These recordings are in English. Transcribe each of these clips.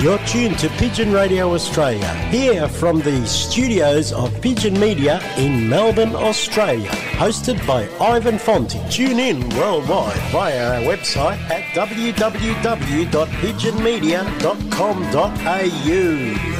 You're tuned to Pigeon Radio Australia, here from the studios of Pigeon Media in Melbourne, Australia. Hosted by Ivan Fonte. Tune in worldwide via our website at www.pigeonmedia.com.au.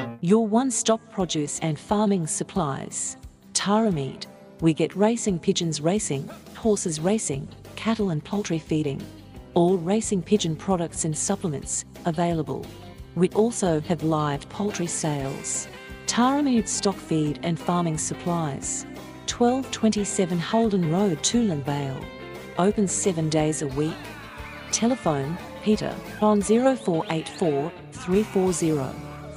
your one stop produce and farming supplies. Tara Tarameed. We get racing pigeons racing, horses racing, cattle and poultry feeding. All racing pigeon products and supplements available. We also have live poultry sales. Tara Tarameed stock feed and farming supplies. 1227 Holden Road, Toolern Vale. Open seven days a week. Telephone Peter on 0484 340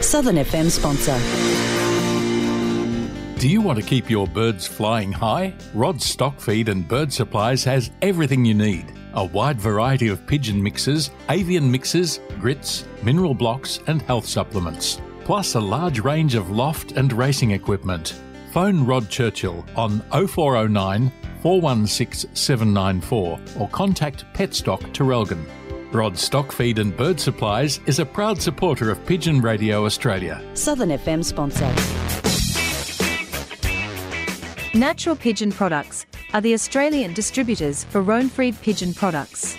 Southern FM sponsor. Do you want to keep your birds flying high? Rod's Stock Feed and Bird Supplies has everything you need. A wide variety of pigeon mixes, avian mixes, grits, mineral blocks, and health supplements. Plus a large range of loft and racing equipment. Phone Rod Churchill on 0409 416 794 or contact Petstock Traralgon Rod Stock Feed and Bird Supplies is a proud supporter of Pigeon Radio Australia. Southern FM sponsor. Natural Pigeon Products are the Australian distributors for Röhnfried Pigeon Products.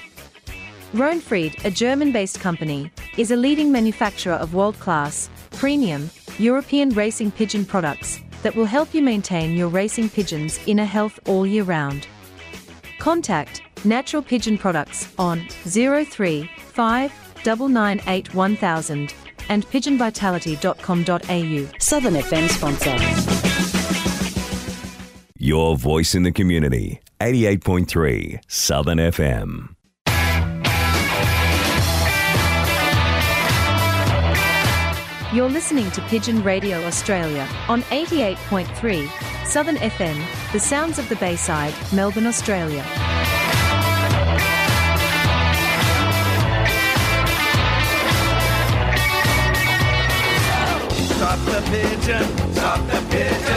Röhnfried, a German based company, is a leading manufacturer of world class, premium, European racing pigeon products that will help you maintain your racing pigeons' inner health all year round. Contact Natural Pigeon Products on 035 998 1000 and pigeonvitality.com.au. Southern FM sponsor. Your voice in the community. 88.3 Southern FM. You're listening to Pigeon Radio Australia on 88.3 Southern FM, the sounds of the Bayside, Melbourne, Australia. Pigeon, stop the pigeon,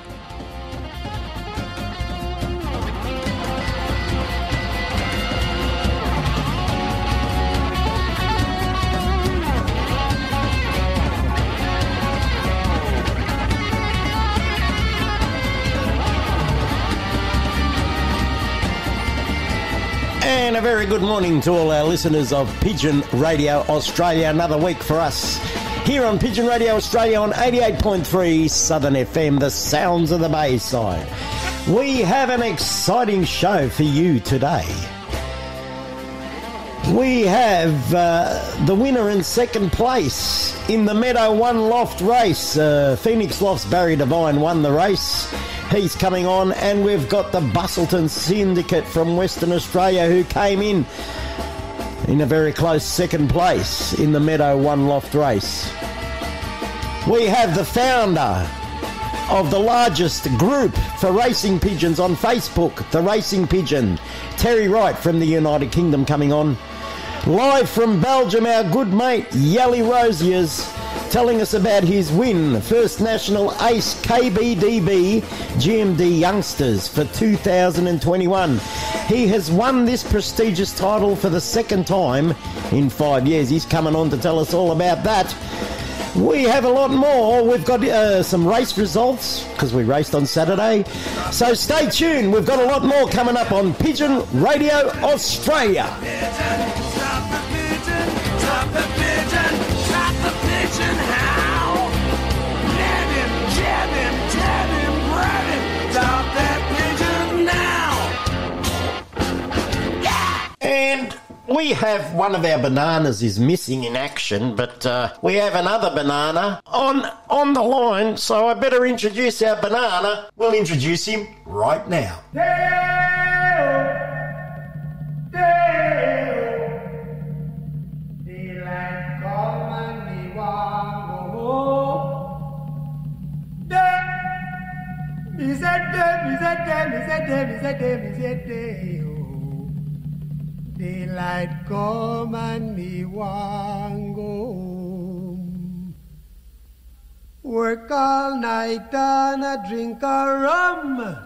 Very good morning to all our listeners of Pigeon Radio Australia. Another week for us here on Pigeon Radio Australia on 88.3 Southern FM, the sounds of the Bayside. We have an exciting show for you today. We have uh, the winner in second place in the Meadow One Loft race. Uh, Phoenix Lofts Barry Devine won the race. He's coming on, and we've got the Bustleton Syndicate from Western Australia who came in in a very close second place in the Meadow One Loft race. We have the founder of the largest group for racing pigeons on Facebook, the Racing Pigeon, Terry Wright from the United Kingdom coming on. Live from Belgium, our good mate Jelle Roziers telling us about his win, First National Ace KBDB GMD Youngsters for 2021. He has won this prestigious title for the second time in five years. He's coming on to tell us all about that. We have a lot more. We've got uh, some race results because we raced on Saturday. So stay tuned. We've got a lot more coming up on Pigeon Radio Australia. And we have one of our bananas is missing in action, but uh, we have another banana on on the line. So I better introduce our banana. We'll introduce him right now. Daylight come and me want go home. Work all night and a drink a rum.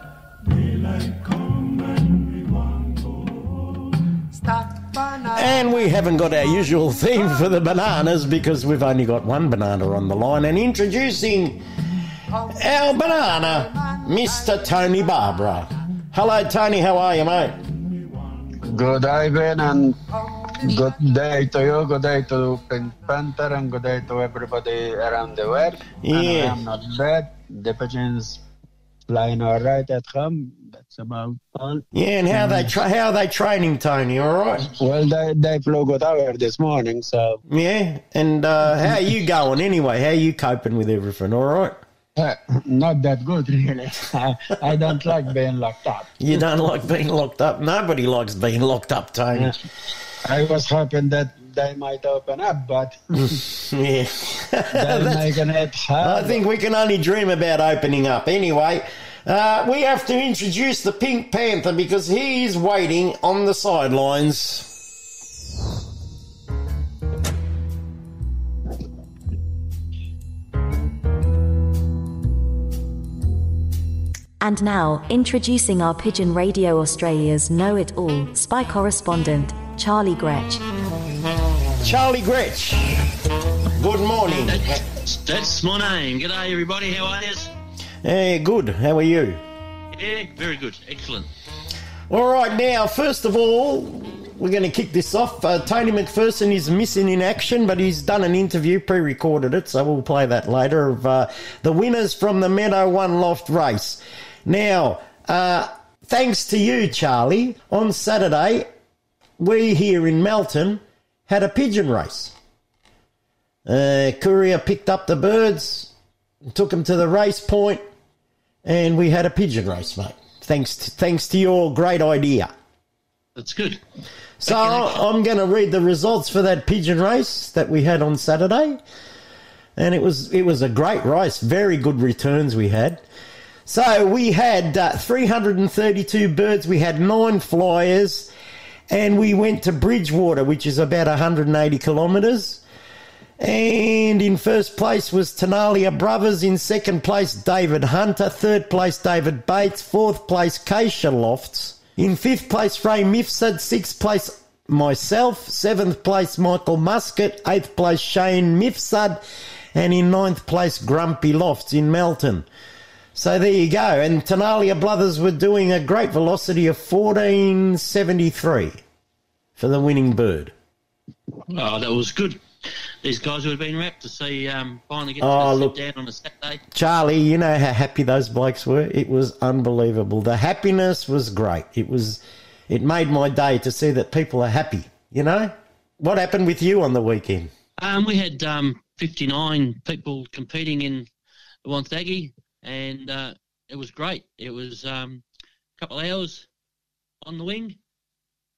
Daylight come and me want go home. Stop and And we haven't got our usual theme for the bananas because we've only got one banana on the line. And introducing our banana, Mr. Tony Barbara. Hello, Tony. How are you, mate? Good evening and good day to you, good day to Pink Panther, and good day to everybody around the world. And I'm not bad. The pigeons flying all right at home. That's about all. Yeah, and how they tra- how are they training, Tony? All right. Well, they, they flew good hour this morning, so Yeah, and uh, how are you going anyway? How are you coping with everything? All right. Uh, not that good, really. I don't like being locked up. You don't like being locked up. Nobody likes being locked up, Tony. I was hoping that they might open up, but Yeah. they're making it I think we can only dream about opening up. Anyway, uh, we have to introduce the Pink Panther because he is waiting on the sidelines. And now, introducing our Pigeon Radio Australia's Know It All spy correspondent, Charlie Gretch. Charlie Gretch. Good morning. That's, that's my name. G'day, everybody. How are you? Hey, good. How are you? Yeah, very good. Excellent. All right, now, first of all, we're going to kick this off. Uh, Tony McPherson is missing in action, but he's done an interview, pre recorded it, so we'll play that later, of uh, the winners from the Meadow One Loft race. Now, uh, thanks to you, Charlie, on Saturday, we here in Melton had a pigeon race. Uh, courier picked up the birds, took them to the race point, and we had a pigeon race, mate. Thanks to, thanks to your great idea. That's good. So I'm going to read the results for that pigeon race that we had on Saturday, and it was it was a great race. Very good returns we had. So we had uh, 332 birds. We had nine flyers, and we went to Bridgewater, which is about 180 kilometres. And in first place was Tenalia Brothers. In second place, David Hunter. Third place, David Bates. Fourth place, Keisha Lofts. In fifth place, Ray Mifsud. Sixth place, myself. Seventh place, Michael Muscat. Eighth place, Shane Mifsud. And in ninth place, Grumpy Lofts in Melton. So there you go. And Tenalia Brothers were doing a great velocity of 1473 for the winning bird. Oh, that was good. These guys would have been wrapped to see um, finally get Oh, to look. sit down on a Saturday. Charlie, you know how happy those blokes were? It was unbelievable. The happiness was great. It was it made my day to see that people are happy, you know? what happened with you on the weekend? Um, we had um, 59 people competing in the Wonthaggi, and uh, it was great. It was um, a couple of hours on the wing.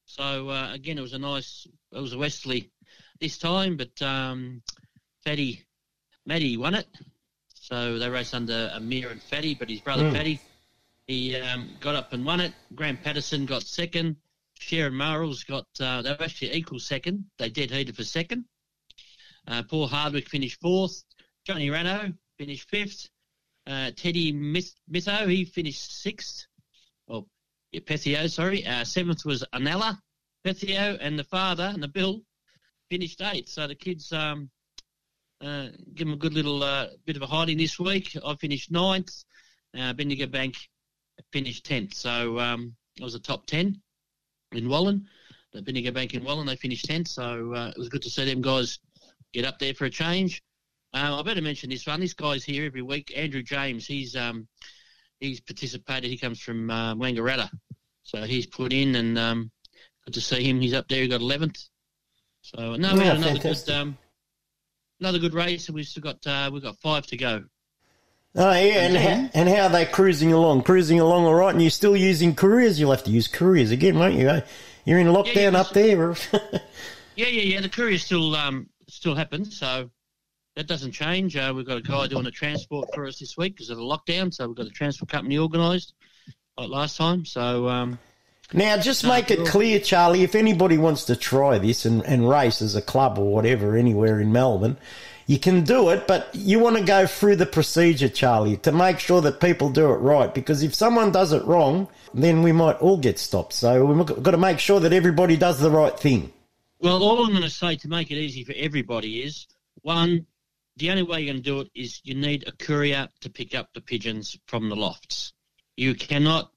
So uh, again, it was a nice. It was a Westerly this time, but um, Fatty Matty won it. So they raced under Amir and Fatty, but his brother Mm. Fatty, he um, got up and won it. Graham Patterson got second. Sharon Marles got. Uh, they were actually equal second. They dead heated for second. Uh, Paul Hardwick finished fourth. Johnny Rano finished fifth. Uh, Teddy Mitho, he finished sixth. Oh, yeah, Pethio, sorry. Uh, seventh was Anella Pethio, and the father and the Bill finished eighth. So the kids um, uh, give them a good little uh, bit of a hiding this week. I finished ninth. Uh, Bendigo Bank finished tenth. So um, I was a top ten in Wallen. The Bendigo Bank in Wallen, they finished tenth. So uh, it was good to see them guys get up there for a change. Uh, I better mention this one. This guy's here every week. Andrew James. He's um, he's participated. He comes from uh, Wangaratta, so he's put in, and um, good to see him. He's up there. He got eleventh. So no, Yeah, another fantastic. good um, another good race, and we've still got uh, we've got five to go. Oh yeah, and how, and how are they cruising along? Cruising along all right, and you're still using couriers. You'll have to use couriers again, won't you? eh? You're in lockdown up there. Yeah, yeah, yeah. The courier still um, still happens, so that doesn't change. Uh, we've got a guy doing the transport for us this week because of the lockdown, so we've got the transport company organised like last time. So um, Now, just make it clear, Charlie, if anybody wants to try this and, and race as a club or whatever anywhere in Melbourne, you can do it, but you want to go through the procedure, Charlie, to make sure that people do it right. Because if someone does it wrong, then we might all get stopped. So we've got to make sure that everybody does the right thing. Well, all I'm going to say to make it easy for everybody is one, the only way you're going to do it is you need a courier to pick up the pigeons from the lofts. You cannot.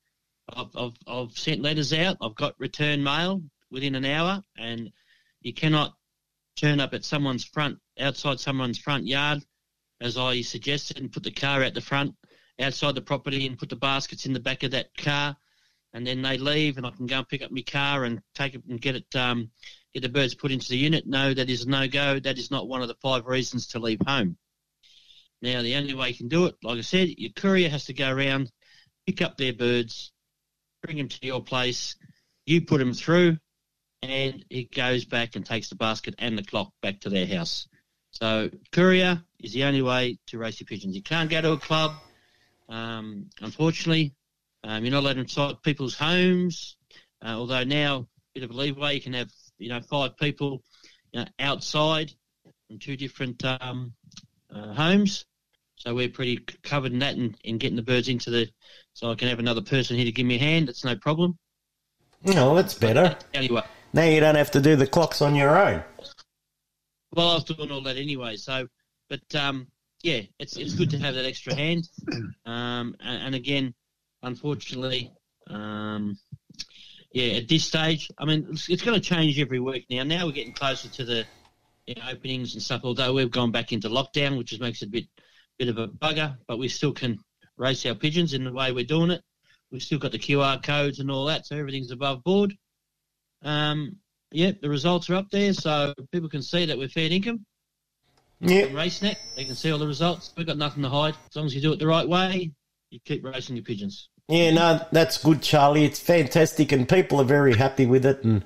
I've, I've, I've sent letters out. I've got return mail within an hour, and you cannot turn up at someone's front, outside someone's front yard, as I suggested, and put the car out the front, outside the property, and put the baskets in the back of that car, and then they leave, and I can go and pick up my car and take it and get it, um, get the birds put into the unit. No, that is no go. That is not one of the five reasons to leave home. Now, the only way you can do it, like I said, your courier has to go around, pick up their birds, bring them to your place. You put them through, and it goes back and takes the basket and the clock back to their house. So courier is the only way to race your pigeons. You can't go to a club. Um, unfortunately, um, you're not allowed inside people's homes. Uh, although now, bit of a leeway, you can have you know five people you know, outside in two different um, uh, homes. So we're pretty covered in that and in, getting the birds into the. So I can have another person here to give me a hand. That's no problem. No, that's better. Anyway, Now you don't have to do the clocks on your own. well, I was doing all that anyway. So, but um, yeah, it's it's good to have that extra hand. Um, and, and again, unfortunately, um, yeah, at this stage, I mean, it's, it's going to change every week now. Now we're getting closer to the you know, openings and stuff. Although we've gone back into lockdown, which just makes it a bit bit of a bugger, but we still can race our pigeons in the way we're doing it. We've still got the QR codes and all that, so everything's above board. Um, yeah, the results are up there, so people can see that we're fair income. Yeah. RaceNet, they can see all the results. We've got nothing to hide. As long as you do it the right way, you keep racing your pigeons. Yeah, no, that's good, Charlie. It's fantastic, and people are very happy with it. And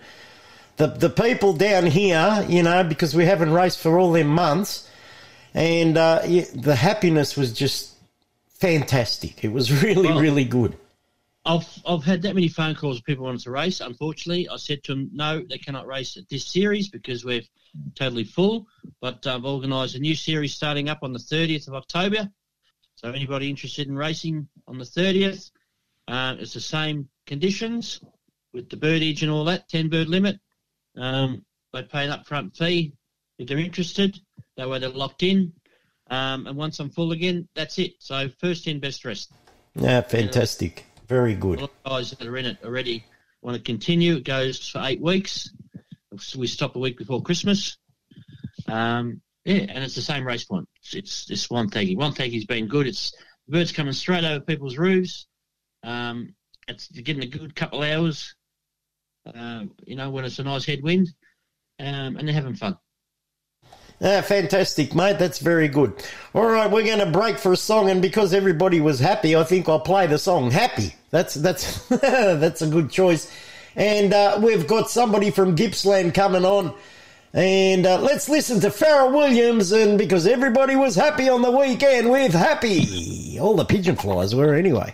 the the people down here, you know, because we haven't raced for all them months, and uh, the happiness was just fantastic. It was really, Well- really good. I've I've had that many phone calls of people wanting to race. Unfortunately, I said to them, no, they cannot race at this series because we're totally full. But I've organised a new series starting up on the 30th of October. So anybody interested in racing on the 30th, uh, it's the same conditions with the birdage and all that, 10 bird limit. Um, they pay an upfront fee if they're interested. That way they're locked in. Um, and once I'm full again, that's it. So first in, best rest. Yeah, fantastic. Very good. A lot of guys that are in it already want to continue. It goes for eight weeks. We stop a week before Christmas. Um, yeah, and it's the same race point. It's it's Wonthaggi. One taggy's been good. It's the birds coming straight over people's roofs. Um, it's getting a good couple of hours. Uh, you know when it's a nice headwind, um, and they're having fun. Ah, fantastic, mate. That's very good. All right, we're going to break for a song, and because everybody was happy, I think I'll play the song "Happy." That's that's that's a good choice. And uh, we've got somebody from Gippsland coming on and uh, let's listen to Pharrell Williams, and because everybody was happy on the weekend with Happy. All the pigeon flies were anyway.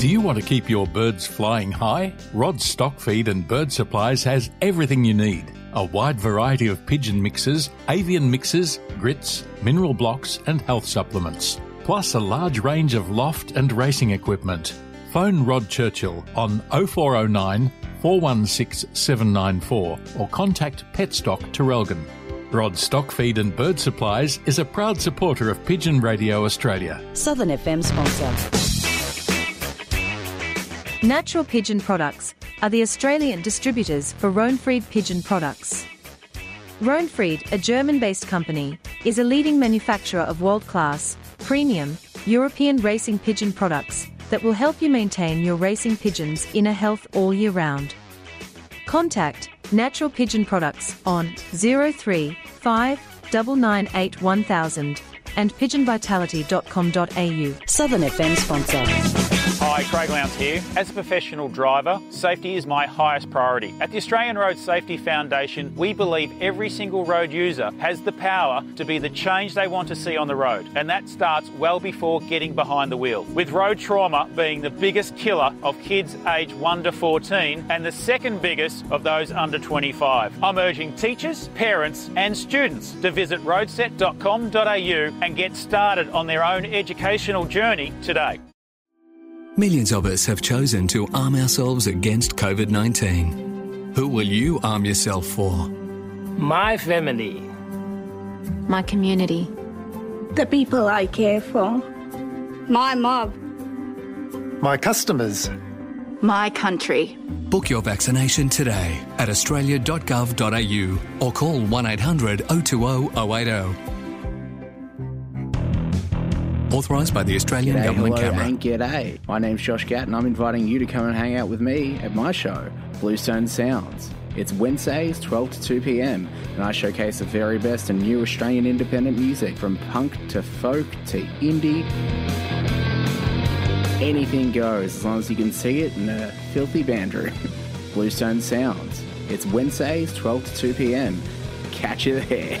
Do you want to keep your birds flying high? Rod Stock Feed and Bird Supplies has everything you need. A wide variety of pigeon mixes, avian mixes, grits, mineral blocks, and health supplements. Plus a large range of loft and racing equipment. Phone Rod Churchill on 0409 416 794 or contact Petstock Traralgon. Rod Stock Feed and Bird Supplies is a proud supporter of Pigeon Radio Australia. Southern FM sponsor. Natural Pigeon Products are the Australian distributors for Röhnfried Pigeon Products. Röhnfried, a German based company, is a leading manufacturer of world class, premium, European racing pigeon products that will help you maintain your racing pigeon's inner health all year round. Contact Natural Pigeon Products on 035 998 1000 and pigeonvitality.com.au. Southern FM sponsor. Hi, Craig Lowndes here. As a professional driver, safety is my highest priority. At the Australian Road Safety Foundation, we believe every single road user has the power to be the change they want to see on the road, and that starts well before getting behind the wheel. With road trauma being the biggest killer of kids aged 1 to 14 and the second biggest of those under 25. I'm urging teachers, parents, and students to visit roadset.com.au and get started on their own educational journey today. Millions of us have chosen to arm ourselves against COVID 19. Who will you arm yourself for? My family. My community. The people I care for. My mob. My customers. My country. Book your vaccination today at australia.gov.au or call 1 800 020 080. Authorised by the Australian G'day, Government hello, Canberra. and g'day. My name's Josh Gatt, and I'm inviting you to come and hang out with me at my show, Bluestone Sounds. It's Wednesdays, 12 to 2 p.m., and I showcase the very best and new Australian independent music from punk to folk to indie. Anything goes as long as you can see it in a filthy band room. Bluestone Sounds. It's Wednesdays, 12 to 2 p.m. Catch you there.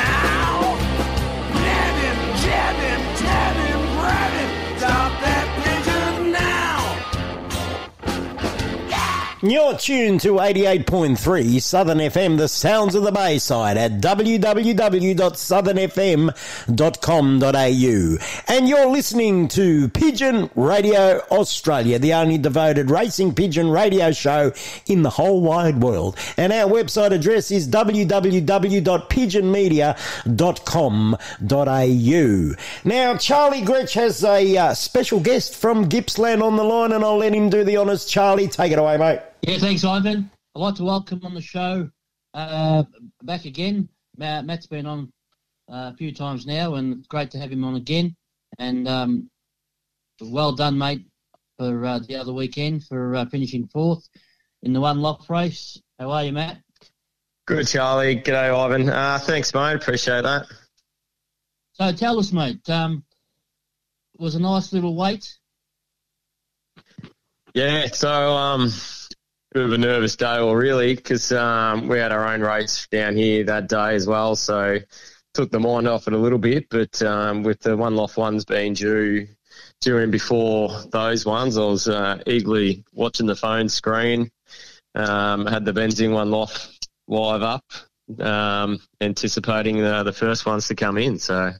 You're tuned to 88.3 Southern FM, the sounds of the Bayside at www.southernfm.com.au. And you're listening to Pigeon Radio Australia, the only devoted racing pigeon radio show in the whole wide world. And our website address is www.pigeonmedia.com.au. Now, Charlie Gretsch has a uh, special guest from Gippsland on the line, and I'll let him do the honours. Charlie, take it away, mate. Yeah, thanks, Ivan. I'd like to welcome on the show uh, back again. Matt, Matt's been on uh, a few times now, and it's great to have him on again. And um, well done, mate, for uh, the other weekend for uh, finishing fourth in the one loft race. How are you, Matt? Good, Charlie. G'day, Ivan. Uh, thanks, mate. Appreciate that. So tell us, mate. Um, it was a nice little wait. Yeah, so um, bit of a nervous day, or really, because um, we had our own race down here that day as well. So took the mind off it a little bit. But um, with the one loft ones being due in before those ones, I was uh, eagerly watching the phone screen. Um, had the Benzing one loft live up, um, anticipating the, the first ones to come in. So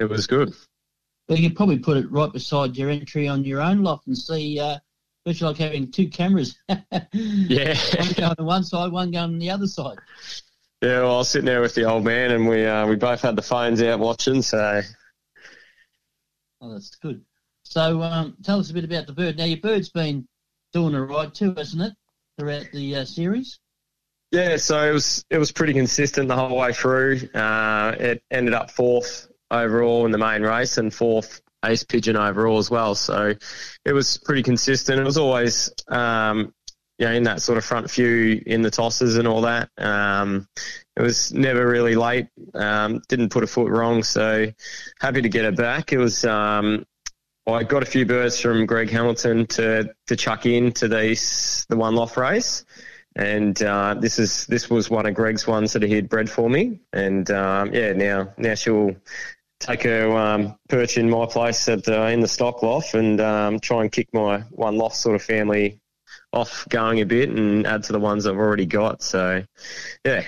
it was good. Well, you could probably put it right beside your entry on your own loft and see. Uh, it's like having two cameras. yeah. one going on one side, one going on the other side. Yeah, well, I was sitting there with the old man, and we uh, we both had the phones out watching. So, oh, that's good. So, um, tell us a bit about the bird. Now, your bird's been doing all right too, hasn't it, throughout the uh, series? Yeah, so it was it was pretty consistent the whole way through. Uh, it ended up fourth overall in the main race and fourth ace pigeon overall as well. So it was pretty consistent. It was always, um, you know, in that sort of front few in the tosses and all that. Um, it was never really late. Um, didn't put a foot wrong. So happy to get it back. It was, um, I got a few birds from Greg Hamilton to, to chuck in to these, the one loft race. And uh, this is this was one of Greg's ones that he had bred for me, and um, yeah, now now she'll take her um, perch in my place at uh, in the stock loft and um, try and kick my one loft sort of family off going a bit and add to the ones I've already got. So, yeah.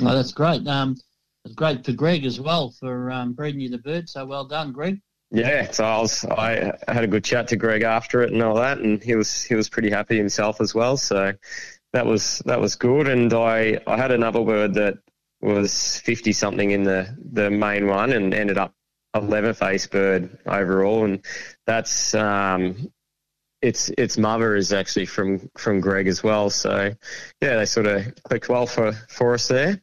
Oh, that's great. Um, it's great for Greg as well for um, breeding you the bird. So well done, Greg. Yeah, so I was I had a good chat to Greg after it and all that, and he was he was pretty happy himself as well. So that was that was good. And I I had another bird that was 50 something in the, the main one and ended up 11th ace bird overall. And that's, um, its its mother is actually from from Greg as well. So yeah, they sort of clicked well for for us there.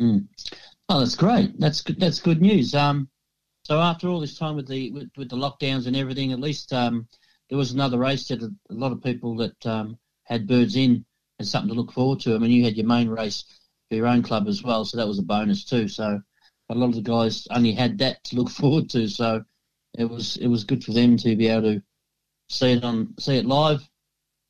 Mm. Oh, that's great. That's good. That's good news. Um, so after all this time with the with, with the lockdowns and everything, at least um, there was another race that a lot of people that um, had birds in had something to look forward to. I mean, you had your main race for your own club as well, so that was a bonus too. So a lot of the guys only had that to look forward to, so it was it was good for them to be able to see it on see it live.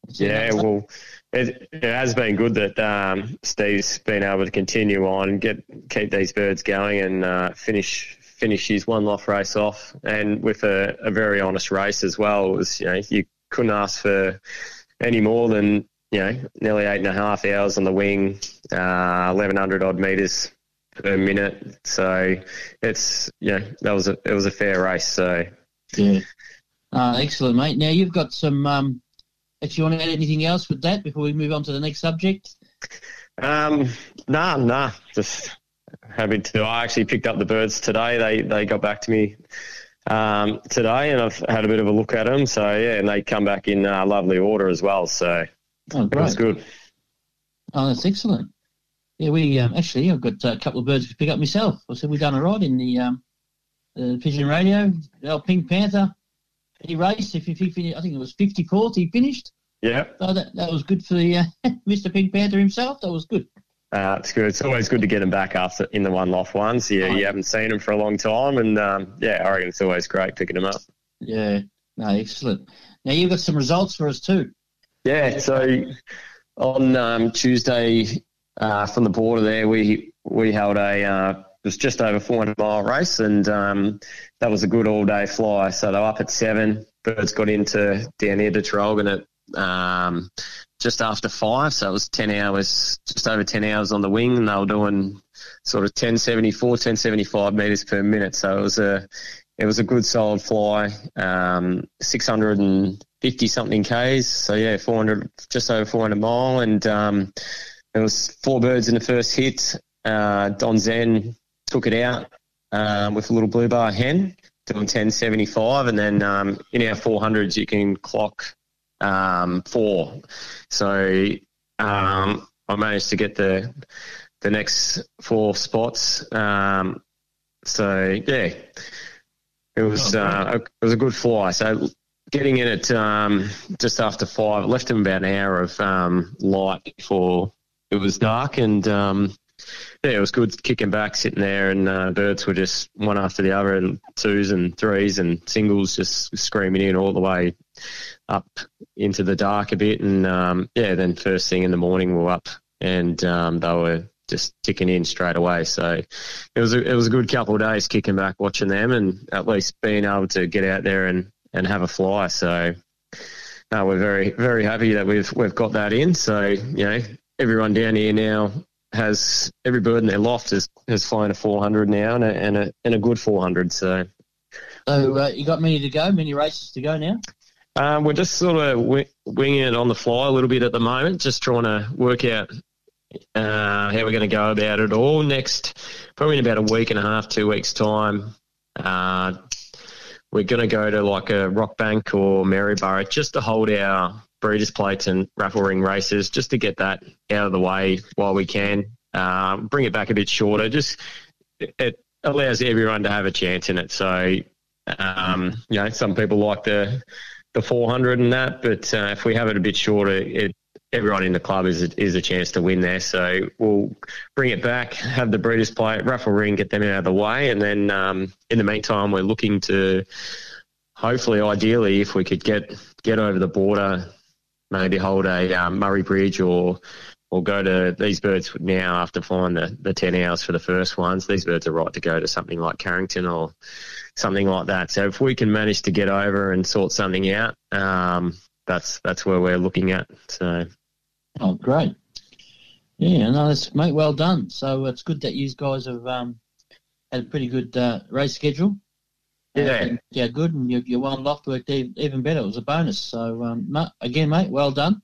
Yeah, well, it, it has been good that um, Steve's been able to continue on get keep these birds going and uh, finish finish his one loft race off, and with a, a very honest race as well. It was you know you couldn't ask for any more than you know, nearly eight and a half hours on the wing, uh, 1100 odd meters per minute. So it's, you know, that was a, it was a fair race. So, yeah. Uh, excellent, mate. Now you've got some, um, actually want to add anything else with that before we move on to the next subject? Um, nah, nah, just happy to. I actually picked up the birds today. They, they got back to me um, today, and I've had a bit of a look at them. So yeah, and they come back in uh, lovely order as well. So Oh, great. That's good. Oh, that's excellent. Yeah, we um, actually I've got a couple of birds to pick up myself. I said we've done a ride in the um, uh, Pigeon Radio. Our Pink Panther, he raced. If he, he I think it was fifty fourth. He finished. Yeah. So that that was good for the uh, Mr. Pink Panther himself. That was good. Uh, it's good. It's always good to get them back after in the one loft ones. Yeah, you haven't seen them for a long time, and um, yeah, I reckon it's always great picking them up. Yeah. No, excellent. Now you've got some results for us too. Yeah, so on um, Tuesday uh, from the border there, we we held a uh, it was just over 400 mile race, and um, that was a good all day fly. So they were up at seven. Birds got into down here to Traralgon at um, just after five, so it was 10 hours, just over 10 hours on the wing, and they were doing sort of 1074, 1075 meters per minute. So it was a it was a good solid fly, um, 650 something Ks. So yeah, 400, just over 400 mile. And, um, there was four birds in the first hit. Uh, Don Zen took it out, um, with a little blue bar hen doing 1075. And then, um, in our 400s, you can clock, um, four. So, um, I managed to get the, the next four spots. Um, so yeah, it was uh, it was a good fly. So getting in at um, just after five, left him about an hour of um, light before it was dark, and um, yeah, it was good kicking back, sitting there, and uh, birds were just one after the other, and twos and threes and singles just screaming in all the way up into the dark a bit, and um, yeah, then first thing in the morning we we're up, and um, they were just ticking in straight away. So it was a, it was a good couple of days kicking back watching them and at least being able to get out there and, and have a fly. So uh, we're very very happy that we've we've got that in. So you know everyone down here now has every bird in their loft has, has flown a 400 now and a, and a, and a good 400. So So uh, you got many to go, many races to go now. um, we're just sort of wi- winging it on the fly a little bit at the moment, just trying to work out uh, how we're going to go about it all. Next, probably in about a week and a half, two weeks' time, uh, we're going to go to like a Rockbank or Maryborough just to hold our breeders' plates and raffle ring races, just to get that out of the way while we can. Uh, bring it back a bit shorter. Just it allows everyone to have a chance in it. So, um, you know, some people like the the 400 and that, but uh, if we have it a bit shorter, it, everyone in the club is a, is a chance to win there. So we'll bring it back, have the breeders' plate, raffle ring, get them out of the way, and then um, in the meantime, we're looking to hopefully, ideally, if we could get get over the border, maybe hold a um, Murray Bridge or or go to these birds now after flying the, the 10 hours for the first ones. These birds are right to go to something like Carrington or something like that. So if we can manage to get over and sort something out, um, that's that's where we're looking at. So Oh, great. Yeah, no, that's mate. Well done. So it's good that you guys have um, had a pretty good uh, race schedule. Yeah. Yeah, good, and your, your one loft worked even better. It was a bonus. So um, again, mate, well done.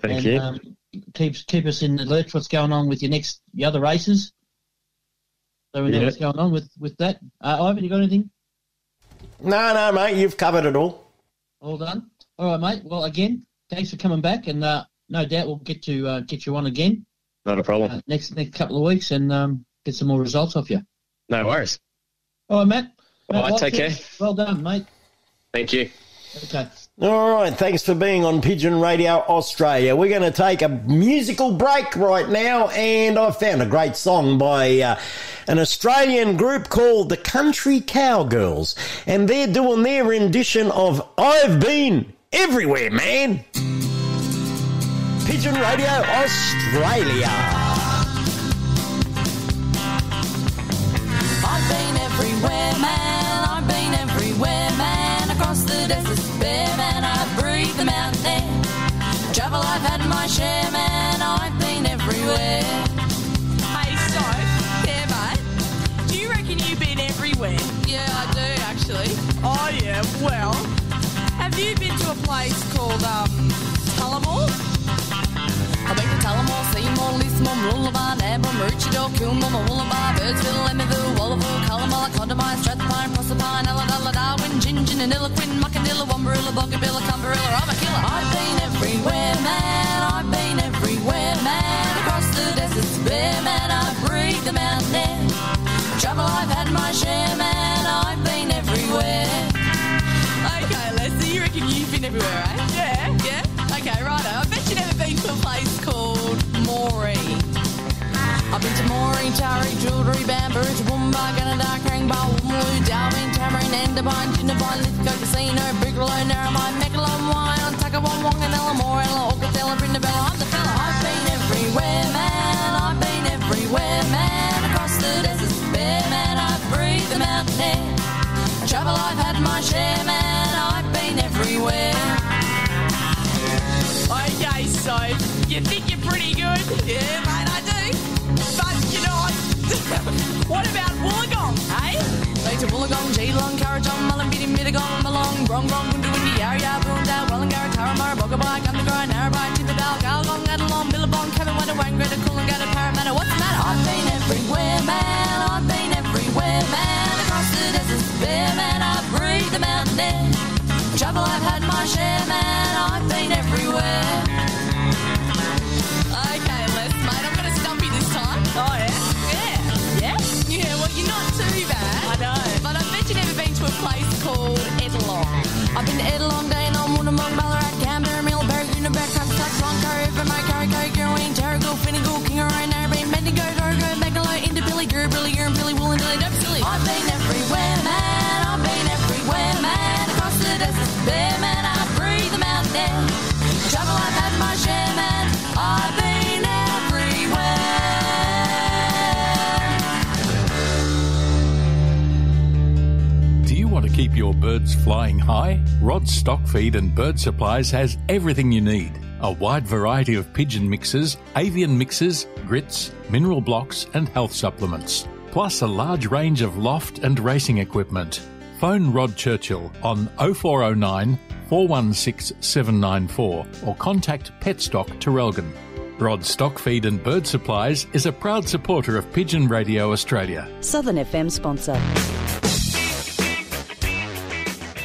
Thank and, you. Um, keep keep us in the lurch. What's going on with your next your other races? So we know Yeah. what's going on with with that. Uh, Ivan, you got anything? No, no, mate, you've covered it all. All done. All right, mate. Well, again, thanks for coming back, and uh, no doubt we'll get to uh, get you on again not a problem. uh, next next couple of weeks and um, get some more results off you. no worries. All right, Matt. All right, take care. Well done, mate. Thank you. Okay. All right, thanks for being on Pigeon Radio Australia. We're going to take a musical break right now, and I found a great song by uh, an Australian group called the Country Cowgirls, and they're doing their rendition of I've Been Everywhere, man. Pigeon Radio Australia. I've been everywhere, man. I've been everywhere, man. Across the desert bare, man. I've breathed the mountain air. Travel, I've had my share, man. I've been everywhere. Hey, so, yeah, mate. Do you reckon you've been everywhere? Yeah, I do actually. Oh, yeah, well. Have been to a place called, um, Tullamore? I've been to Tullamore, Seymour, Lismore, Mooloolaba, Nambour, Maroochydore, Coolmore, Mooloolaba, Birdsville, Emmerdale, Wallaville, Cullamalla, Condamine, Strathpine, Proserpine, Ulladulla, Darwin, Gingin, and Illaquin, Muckadilla, Wallumbilla, Boggabilla, Cumberilla, I'm a killer. I've been everywhere, man. I've been everywhere, man. Across the deserts bare, man. I've breathed the mountain Crangbah, Woomloo, Darwin, Tamarind, Lithgow, Casino, Megalon, Wine, Wanganella, Morella, Augathella, Brindabella, I'm the fella. I've been everywhere, man. I've been everywhere, man. Across the deserts bare, man. I've breathed the mountain air. Trouble, I've had my share, man. I've been everywhere. Okay, so you think you're pretty good? Yeah, mate, I do. But you know what? what about Wollongong, eh? To Wollongong, Geelong, Kurrajong, Mullumbimby, Mittagong, Molong, Grong, Grong, Goondiwindi, Yarra, Boondah, Wallangarra, Taramara, Boggabri, Gundagai, Narrabri, Timberdale, Gulgong, Adelong, Billabong, Kevin, Wanda, Wangaratta, Coolangatta, Parramatta, what's the matter? I've been everywhere, man, I've been everywhere, man, across the deserts bare, man, I've breathed the mountain air. Trouble, I've had my share, man, I've been place called Edelong. I've been to Edelong, Dandenong, Woonamong, Ballarat, Canberra, Millbury, Unibreck, Comstock, Ronco, Rivermore, Carrico, Girween, Terrigal, Finnegal, Kingaroy, Narrabeen, Bendigo, Dorrigo, Megalo, Indobilly, Gurbilly, Urunbilly, Wollondilly, don't be silly. I've been everywhere, man. I've been everywhere, man. Across the desert, bare, man. I breathe the mountain air. Keep your birds flying high? Rod Stock Feed and Bird Supplies has everything you need. A wide variety of pigeon mixes, avian mixes, grits, mineral blocks, and health supplements. Plus a large range of loft and racing equipment. Phone Rod Churchill on 0409 416 794 or contact Petstock Traralgon. Rod Stock Feed and Bird Supplies is a proud supporter of Pigeon Radio Australia. Southern FM sponsor.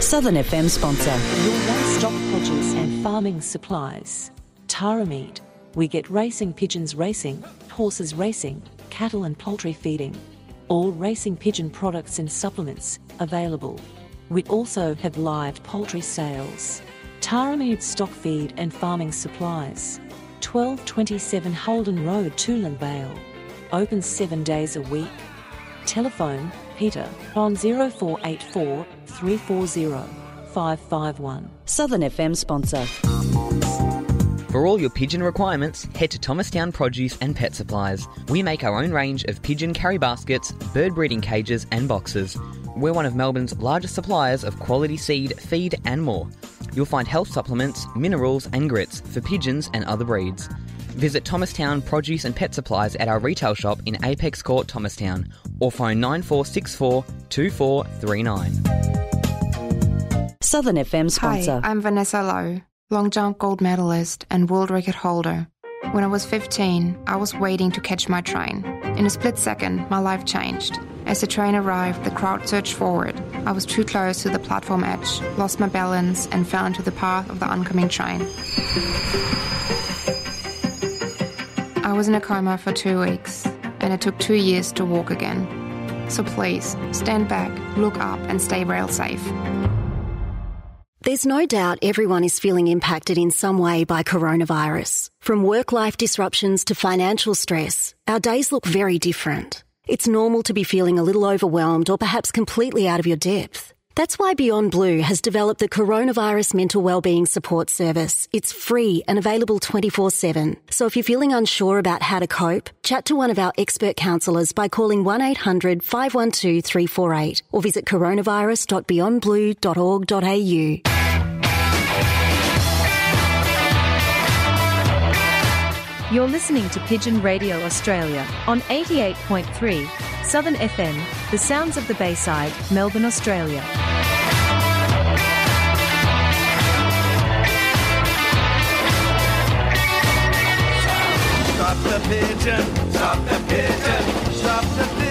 Southern FM sponsor. Your one-stop produce and farming supplies. Tara Meat. We get racing pigeons racing, horses racing, cattle and poultry feeding. All racing pigeon products and supplements available. We also have live poultry sales. Tara Meat stock feed and farming supplies. 1227 Holden Road, Toolern Vale. Open seven days a week. Telephone Peter on 0484 340 551. Southern FM sponsor. For all your pigeon requirements, head to Thomastown Produce and Pet Supplies. We make our own range of pigeon carry baskets, bird breeding cages, and boxes. We're one of Melbourne's largest suppliers of quality seed, feed, and more. You'll find health supplements, minerals, and grits for pigeons and other breeds. Visit Thomastown Produce and Pet Supplies at our retail shop in Apex Court, Thomastown, or phone 9464 2439. Southern FM sponsor. Hi, I'm Vanessa Lowe, long jump gold medalist and world record holder. When I was 15, I was waiting to catch my train. In a split second, my life changed. As the train arrived, the crowd surged forward. I was too close to the platform edge, lost my balance, and fell into the path of the oncoming train. I was in a coma for two weeks, and it took two years to walk again. So please, stand back, look up, and stay rail safe. There's no doubt everyone is feeling impacted in some way by coronavirus. From work life disruptions to financial stress, our days look very different. It's normal to be feeling a little overwhelmed or perhaps completely out of your depth. That's why Beyond Blue has developed the Coronavirus Mental Wellbeing Support Service. It's free and available 24 7. So if you're feeling unsure about how to cope, chat to one of our expert counsellors by calling 1 800 512 348 or visit coronavirus.beyondblue.org.au. You're listening to Pigeon Radio Australia on 88.3 Southern FM, the sounds of the Bayside, Melbourne, Australia. Stop the pigeon, stop the pigeon, stop the pigeon,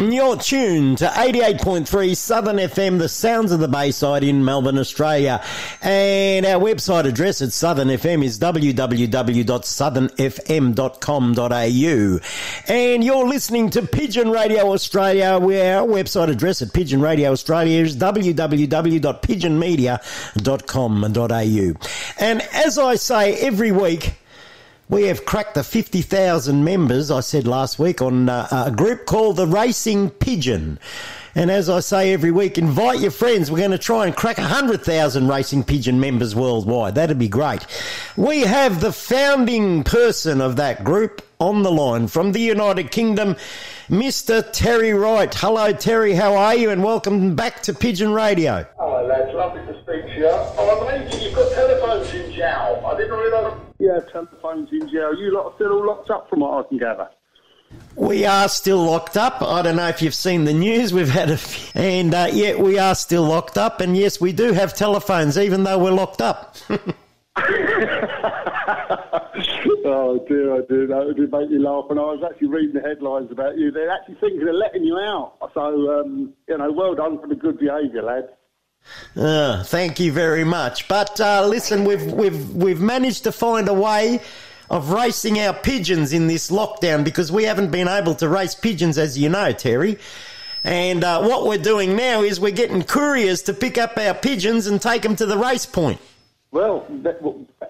You're tuned to 88.3 Southern FM, the sounds of the Bayside in Melbourne, Australia. And our website address at Southern FM is www.southernfm.com.au. And you're listening to Pigeon Radio Australia, where our website address at Pigeon Radio Australia is www.pigeonmedia.com.au. And as I say every week, we have cracked the 50,000 members, I said last week, on uh, a group called the Racing Pigeon. And as I say every week, invite your friends. We're going to try and crack 100,000 Racing Pigeon members worldwide. That'd be great. We have the founding person of that group on the line from the United Kingdom, Mr. Terry Wright. Hello, Terry. How are you? And welcome back to Pigeon Radio. Hello, lads. Lovely to speak to you. Oh, I believe you've got telephone jail. I didn't realise. Yeah, telephones in jail. You lot are still all locked up from what I can gather. We are still locked up. I don't know if you've seen the news. We've had a, f- and uh, yeah, we are still locked up. And yes, we do have telephones, even though we're locked up. Oh dear, oh dear, that did make me laugh. And I was actually reading the headlines about you. They're actually thinking of letting you out. So, um, you know, well done for the good behaviour, lad. Uh, thank you very much. But uh, listen, we've we've we've managed to find a way of racing our pigeons in this lockdown because we haven't been able to race pigeons, as you know, Terry. And uh, what we're doing now is we're getting couriers to pick up our pigeons and take them to the race point. Well,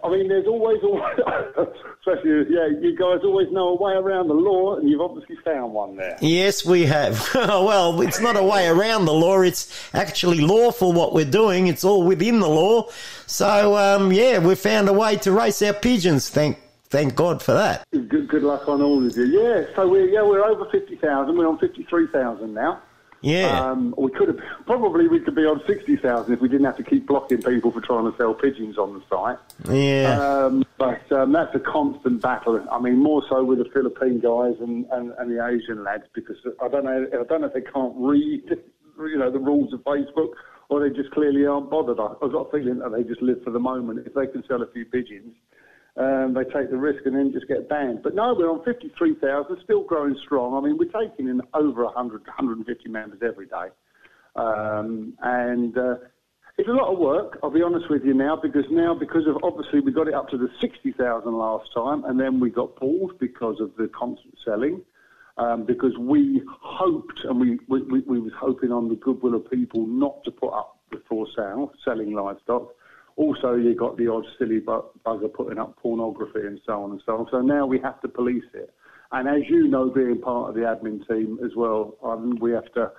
I mean, there's always, always especially, yeah, you guys always know a way around the law, and you've obviously found one there. Yes, we have. well, it's not a way around the law. It's actually lawful what we're doing. It's all within the law. So, um, yeah, we found a way to race our pigeons. Thank, thank God for that. Good, good luck on all of you. Yeah, so we're yeah we're over fifty thousand. We're on fifty three thousand now. Yeah. Um, we could have probably we could be on sixty thousand if we didn't have to keep blocking people for trying to sell pigeons on the site. Yeah. Um, but um, that's a constant battle. I mean, more so with the Philippine guys and, and, and the Asian lads because I don't know. I don't know if they can't read, you know, the rules of Facebook or they just clearly aren't bothered. I, I've got a feeling that they just live for the moment. If they can sell a few pigeons, um, they take the risk and then just get banned. But no, we're on 53,000, still growing strong. I mean, we're taking in over 100, 150 members every day. Um, and uh, it's a lot of work, I'll be honest with you now, because now, because of obviously we got it up to the 60,000 last time, and then we got pulled because of the constant selling. Um, because we hoped, and we, we, we, was hoping on the goodwill of people not to put up the for sale, selling livestock. Also, you got the odd silly bu- bugger putting up pornography and so on and so on. So now we have to police it. And as you know, being part of the admin team as well, um, we have to.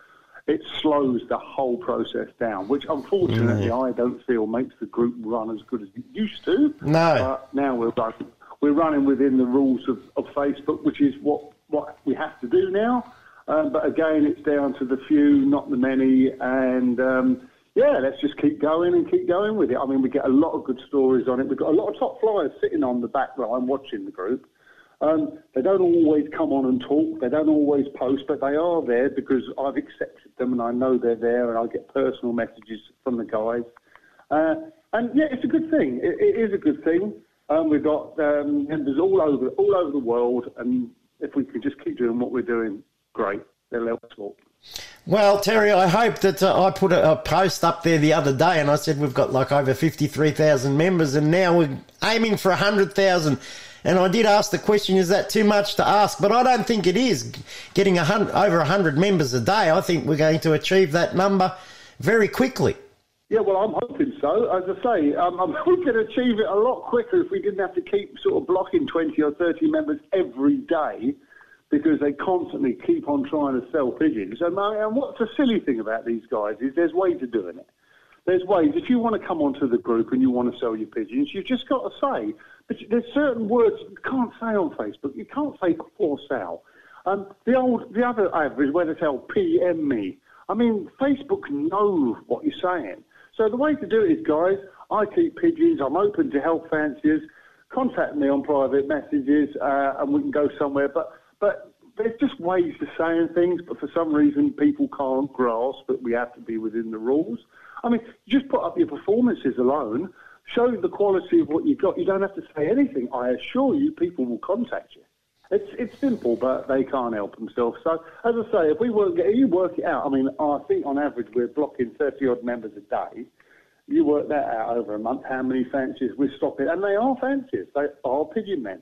It slows the whole process down, which unfortunately I don't feel makes the group run as good as it used to. No. But now we're running, we're running within the rules of, of Facebook, which is what, what we have to do now. Um, but again, it's down to the few, not the many, and um, yeah, let's just keep going and keep going with it. I mean, we get a lot of good stories on it. We've got a lot of top flyers sitting on the back line watching the group. Um, they don't always come on and talk. They don't always post, but they are there because I've accepted them and I know they're there, and I get personal messages from the guys. Uh, and yeah, it's a good thing. It, it is a good thing. Um, we've got um, members all over all over the world, and if we can just keep doing what we're doing, great. They'll help us all. Well, Terry, I hope that uh, I put a, a post up there the other day and I said we've got like over 53,000 members and now we're aiming for 100,000. And I did ask the question, is that too much to ask? But I don't think it is. Getting a hundred, over 100 members a day, I think we're going to achieve that number very quickly. Yeah, well, I'm hoping so. As I say, um, we could achieve it a lot quicker if we didn't have to keep sort of blocking 20 or 30 members every day because they constantly keep on trying to sell pigeons. And, and what's the silly thing about these guys is there's ways of doing it. There's ways. If you want to come onto the group and you want to sell your pigeons, you've just got to say. But there's certain words you can't say on Facebook. You can't say for sale. Um, the old, the other average where they tell PM me. I mean, Facebook knows what you're saying. So the way to do it is, guys, I keep pigeons. I'm open to help fanciers. Contact me on private messages, uh, and we can go somewhere. But but there's just ways to saying things. But for some reason, people can't grasp that we have to be within the rules. I mean, just put up your performances alone. Show the quality of what you've got. You don't have to say anything. I assure you, people will contact you. It's it's simple, but they can't help themselves. So, as I say, if we work, if you work it out. I mean, I think on average we're blocking thirty odd members a day. You work that out over a month. How many fancies we're stopping? And they are fancies. They are pigeon men,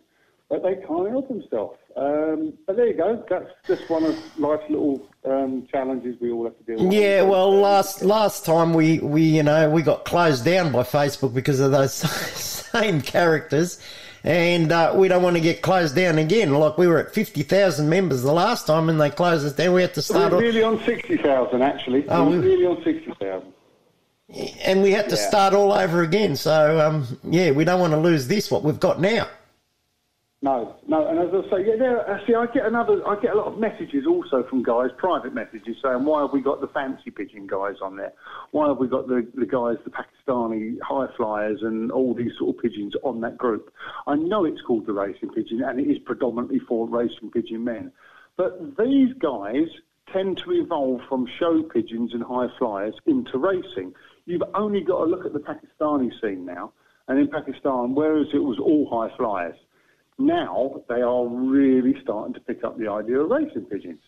but they can't help themselves. Um, but there you go. That's just one of life's little um, challenges we all have to deal with. Yeah, well, last last time we, we you know we got closed down by Facebook because of those same characters, and uh, we don't want to get closed down again. Like we were at fifty thousand members the last time, and they closed us down. We had to start, We're off- really on sixty thousand actually. Oh, We're we- really on sixty thousand. and we had to Yeah. start all over again. So um, yeah, we don't want to lose this what we've got now. No, no, and as I say, yeah, there. uh, See, I get another. I get a lot of messages also from guys, private messages saying, "Why have we got the fancy pigeon guys on there? Why have we got the the guys, the Pakistani high flyers, and all these sort of pigeons on that group?" I know it's called the racing pigeon, and it is predominantly for racing pigeon men, but these guys tend to evolve from show pigeons and high flyers into racing. You've only got to look at the Pakistani scene now, and in Pakistan, whereas it was all high flyers now they are really starting to pick up the idea of racing pigeons.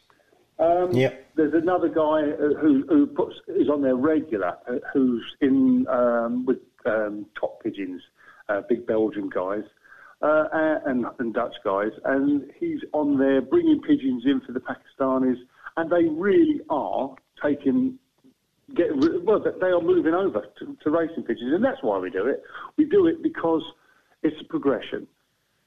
Um, Yep. There's another guy uh, who, who puts is on there regular, uh, who's in um, with um, top pigeons, uh, big Belgian guys. Uh, and, and Dutch guys, and he's on there bringing pigeons in for the Pakistanis, and they really are taking get well, they are moving over to, to racing pigeons, and that's why we do it. We do it because it's a progression,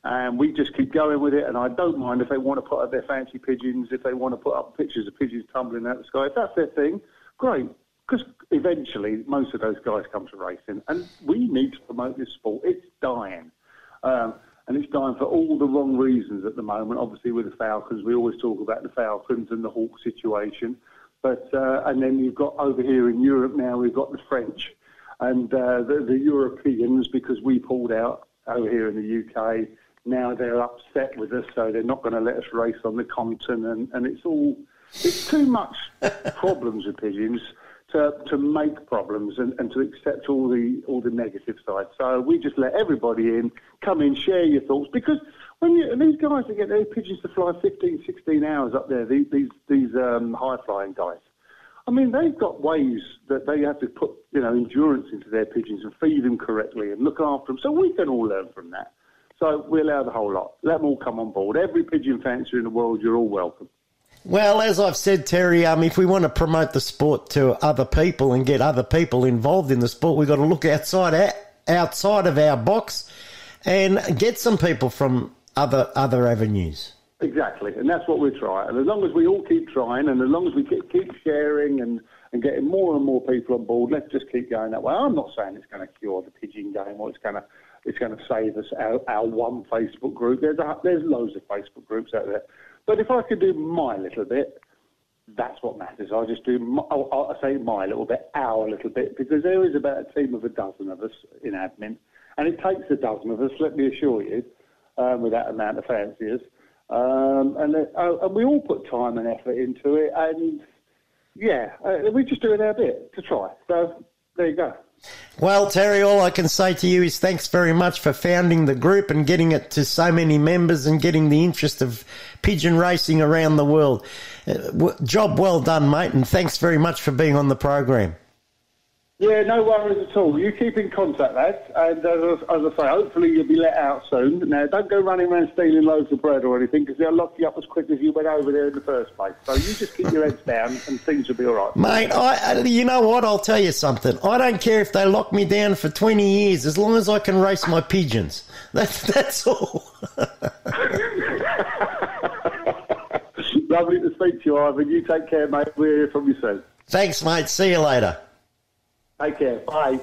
and we just keep going with it. And I don't mind if they want to put up their fancy pigeons, if they want to put up pictures of pigeons tumbling out of the sky. If that's their thing, great. Because eventually, most of those guys come to racing, and we need to promote this sport. It's dying. Um, and it's dying for all the wrong reasons at the moment. Obviously, with the Falcons, we always talk about the Falcons and the Hawk situation. But uh, and then you've got over here in Europe now, we've got the French and uh, the, the Europeans because we pulled out over here in the UK. Now they're upset with us, so they're not going to let us race on the continent, and and it's all it's too much problems with pigeons to to make problems and, and to accept all the all the negative sides. So we just let everybody in, come in, share your thoughts because when you, these guys that get their pigeons to fly 15, 16 hours up there, these these, these um, high flying guys. I mean, they've got ways that they have to put, you know, endurance into their pigeons and feed them correctly and look after them. So we can all learn from that. So we allow the whole lot. Let them all come on board. Every pigeon fancier in the world, you're all welcome. Well, as I've said, Terry, um, if we want to promote the sport to other people and get other people involved in the sport, we've got to look outside outside of our box and get some people from other other avenues. Exactly, and that's what we're trying. And as long as we all keep trying, and as long as we keep, keep sharing and, and getting more and more people on board, let's just keep going that way. I'm not saying it's going to cure the pigeon game or it's going to it's going to save us our, our one Facebook group. There's a, there's loads of Facebook groups out there, but if I could do my little bit, that's what matters. I just do. My, I, say my little bit, our little bit, because there is about a team of a dozen of us in admin, and it takes a dozen of us. Let me assure you, um, with that amount of fanciers. Um, and, uh, and we all put time and effort into it, and yeah, uh, we're just doing our bit to try. So there you go. Well, Terry, all I can say to you is thanks very much for founding the group and getting it to so many members and getting the interest of pigeon racing around the world. Uh, job well done, mate, and thanks very much for being on the program. Yeah, no worries at all. You keep in contact, lads, and as, I- as I say, hopefully you'll be let out soon. Now, don't go running around stealing loads of bread or anything, because they'll lock you up as quick as you went over there in the first place. So you just keep your heads down, and things will be all right. Mate, I, you know what? I'll tell you something. I don't care if they lock me down for 20 years as long as I can race my pigeons. That's, that's all. Lovely to speak to you, Ivan. You take care, mate. We'll hear from you soon. Thanks, mate. See you later. Take care. Bye.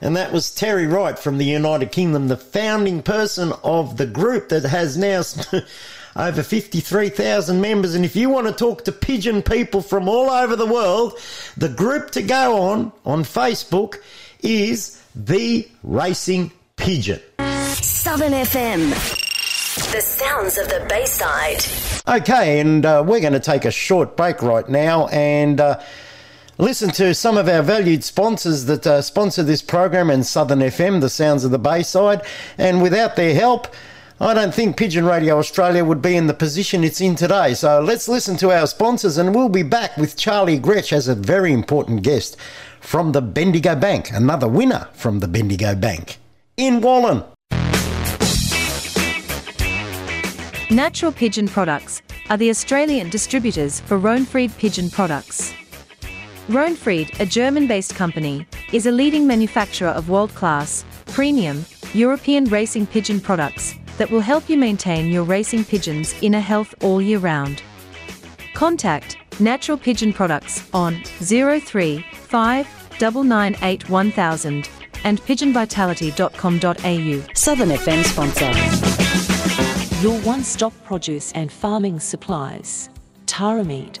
And that was Terry Wright from the United Kingdom, the founding person of the group that has now over 53,000 members. And if you want to talk to pigeon people from all over the world, the group to go on on Facebook is The Racing Pigeon. Southern FM. The sounds of the Bayside. Okay, and uh, we're going to take a short break right now and uh, listen to some of our valued sponsors that uh, sponsor this program and Southern FM, the sounds of the Bayside. And without their help, I don't think Pigeon Radio Australia would be in the position it's in today. So let's listen to our sponsors, and we'll be back with Charlie Gretsch as a very important guest from the Bendigo Bank, another winner from the Bendigo Bank in Wallan. Natural Pigeon Products are the Australian distributors for Röhnfried Pigeon Products. Röhnfried, a German based company, is a leading manufacturer of world class, premium, European racing pigeon products that will help you maintain your racing pigeon's inner health all year round. Contact Natural Pigeon Products on 035 998 1000 and pigeonvitality.com.au. Southern FM sponsor. Your one stop produce and farming supplies. Tara Meat.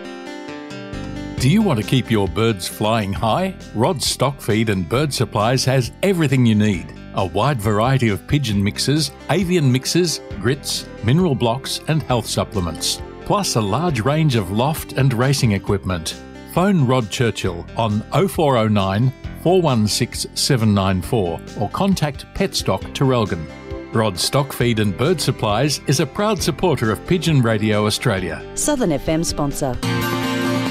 Do you want to keep your birds flying high? Rod's Stock Feed and Bird Supplies has everything you need. A wide variety of pigeon mixes, avian mixes, grits, mineral blocks, and health supplements. Plus a large range of loft and racing equipment. Phone Rod Churchill on 0409 416 794 or contact Petstock Traralgon. Rod Stock Feed and Bird Supplies is a proud supporter of Pigeon Radio Australia. Southern FM sponsor.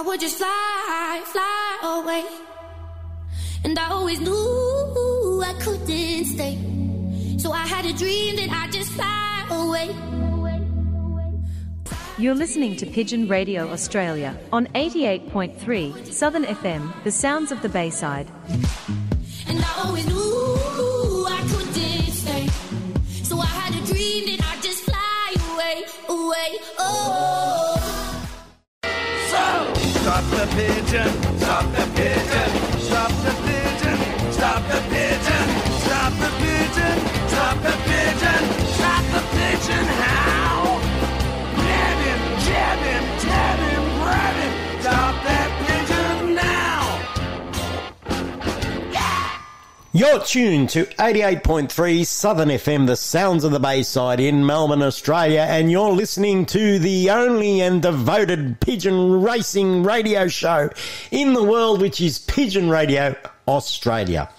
I would just fly, fly away. And I always knew I couldn't stay. So I had a dream that I'd just fly away. You're listening to Pigeon Radio Australia on 88.3 Southern FM, the sounds of the Bayside. And I always stop the pigeon, stop the pigeon, You're tuned to 88.3 Southern FM, the sounds of the Bayside in Melbourne, Australia, and you're listening to the only and devoted pigeon racing radio show in the world, which is Pigeon Radio Australia.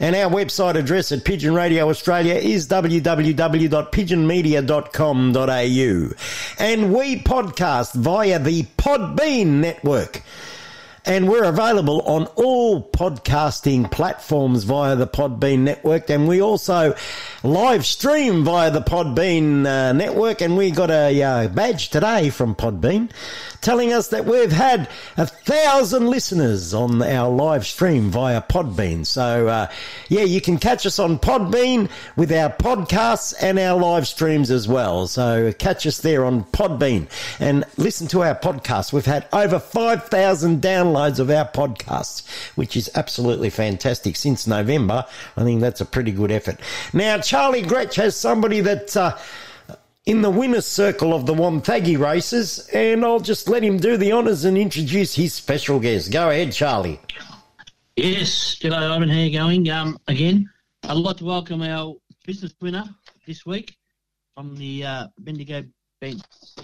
And our website address at Pigeon Radio Australia is www.pigeonmedia.com.au. And we podcast via the Podbean network. And we're available on all podcasting platforms via the Podbean network. And we also live stream via the Podbean uh, network. And we got a uh, badge today from Podbean telling us that we've had a thousand listeners on our live stream via Podbean. So, uh, yeah, you can catch us on Podbean with our podcasts and our live streams as well. So, catch us there on Podbean and listen to our podcast. We've had over 5,000 downloads of our podcasts, which is absolutely fantastic since November. I think that's a pretty good effort. Now, Charlie Gretsch has somebody that's uh, in the winner's circle of the Wonthaggi races, and I'll just let him do the honours and introduce his special guest. Go ahead, Charlie. Yes, g'day Ivan, how you going? Um, again, I'd like to welcome our business winner this week from the uh, Bendigo Bank,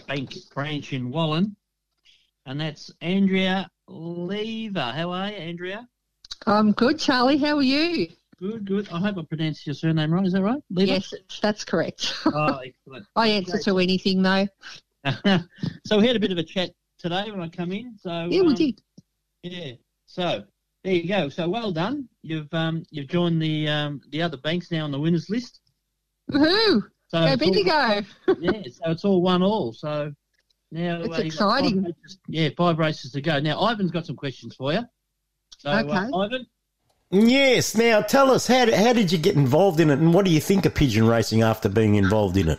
Bank branch in Wallan, and that's Andrea Lever. How are you, Andrea? I'm good, Charlie. How are you? Good, good. I hope I pronounced your surname right. Is that right? Lever? Yes, that's correct. Oh, excellent. I answer to anything, though. so we had a bit of a chat today when I come in. So Yeah, we um, did. Yeah. So there you go. So well done. You've um you've joined the um the other banks now on the winners list. Woohoo! So Go it's all- yeah. So it's all one all. So now It's uh, you've five exciting. races- yeah, five races to go. Now Ivan's got some questions for you. So uh, Okay. Ivan, Yes. Now, tell us how how did you get involved in it, and what do you think of pigeon racing after being involved in it?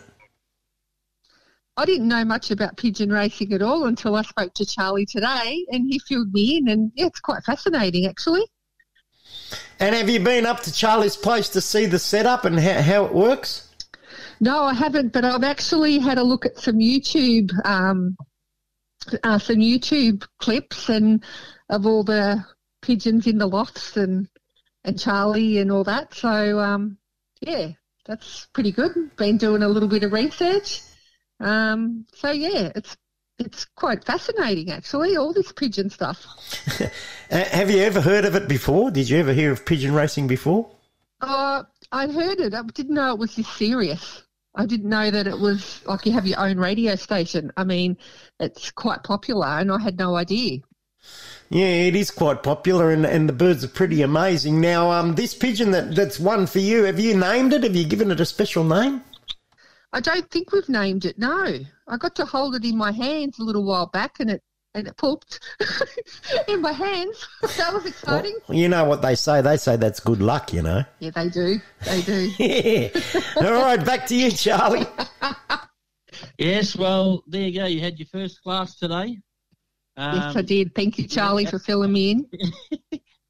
I didn't know much about pigeon racing at all until I spoke to Charlie today, and he filled me in, and yeah, it's quite fascinating actually. And have you been up to Charlie's place to see the setup and how, how it works? No, I haven't, but I've actually had a look at some YouTube, um, uh, some YouTube clips and of all the pigeons in the lofts and and Charlie and all that. So um, yeah, that's pretty good. Been doing a little bit of research. Um, so yeah, it's it's quite fascinating actually. All this pigeon stuff. Have you ever heard of it before? Did you ever hear of pigeon racing before? Uh, I heard it. I didn't know it was this serious. I didn't know that it was like you have your own radio station. I mean, it's quite popular, and I had no idea. Yeah, it is quite popular, and, and the birds are pretty amazing. Now, um, this pigeon that, that's one for you, have you named it? Have you given it a special name? I don't think we've named it. No, I got to hold it in my hands a little while back, and it and it pooped in my hands. That was exciting. Well, you know what they say? They say that's good luck, you know. Yeah, they do. They do. yeah. All right, back to you, Charlie. Yes, well, there you go. You had your first class today. yes, I Um, did. Thank you, Charlie, for filling me in.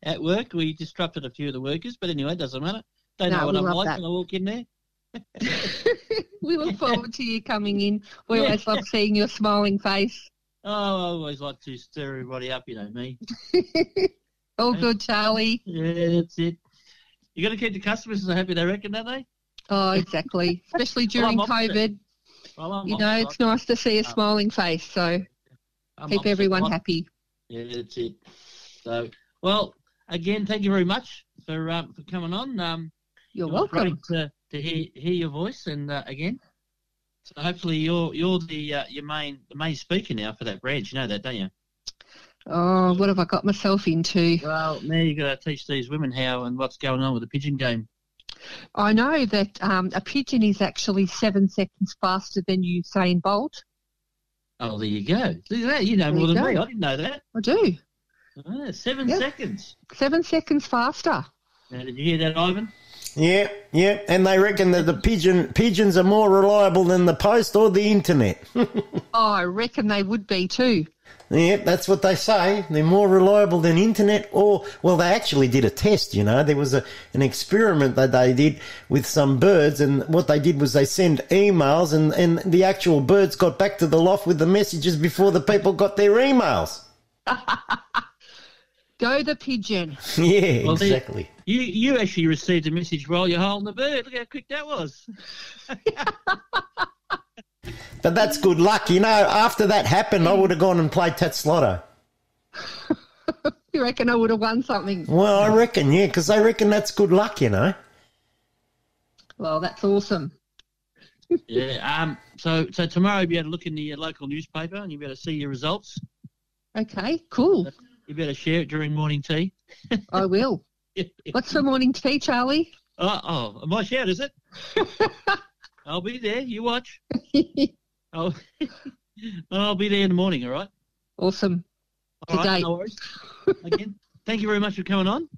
At work, we disrupted a few of the workers, but anyway, it doesn't matter. They No, know what I'm like that. when I walk in there. We look forward to you coming in. We Yeah. always love seeing your smiling face. Oh, I always like to stir everybody up, you know me. All good, Charlie. Yeah, that's it. You got to keep the customers so happy, they reckon, don't they? Oh, exactly. Especially Well, during opposite. COVID. Well, You know, opposite. it's nice to see a smiling face. So I'm keep opposite. everyone happy. Yeah, that's it. So, well, again, thank you very much for um, for coming on. Um, You're welcome. To, to hear hear your voice, and uh, again, so hopefully you're you're the uh, your main the main speaker now for that branch. You know that, don't you? Oh, what have I got myself into? Well, now you got to teach these women how and what's going on with the pigeon game. I know that um, a pigeon is actually seven seconds faster than Usain Bolt. Oh, there you go. Look at that. You know There more you than go. me. I didn't know that. I do. Ah, seven Yep. seconds. Seven seconds faster. Now, did you hear that, Ivan? Yeah, yeah, and they reckon that the pigeon pigeons are more reliable than the post or the internet. Oh, I reckon they would be too. Yeah, that's what they say. They're more reliable than internet or well they actually did a test, you know. There was a an experiment that they did with some birds and what they did was they sent emails and, and the actual birds got back to the loft with the messages before the people got their emails. Go the pigeon. Yeah, Well, there- exactly. You you actually received a message while you're holding the bird. Look how quick that was. But that's good luck. You know, after that happened I would have gone and played Tatslotto. You reckon I would have won something? Well, I reckon, yeah, because they reckon that's good luck, you know. Well, that's awesome. yeah. Um. So so tomorrow you'll be able to look in the local newspaper and you'll be able to see your results. Okay, cool. You better share it during morning tea. I will. What's for morning tea, Charlie? Oh, oh, my shout is it? I'll be there. You watch. I'll, I'll be there in the morning. All right. Awesome. All right. Today. No worries. Again, thank you very much for coming on.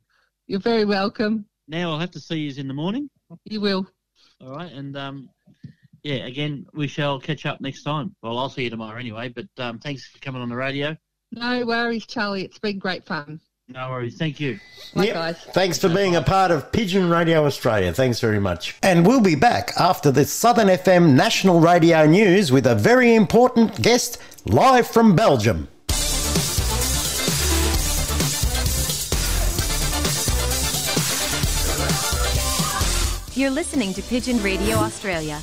You're very welcome. Now I'll have to see you in the morning. You will. All right. And um, yeah, again, we shall catch up next time. Well, I'll see you tomorrow anyway. But um, thanks for coming on the radio. No worries, Charlie. It's been great fun. No worries. Thank you. Bye, Yep. guys. Thanks for being a part of Pigeon Radio Australia. Thanks very much. And we'll be back after the Southern FM National Radio News with a very important guest live from Belgium. You're listening to Pigeon Radio Australia.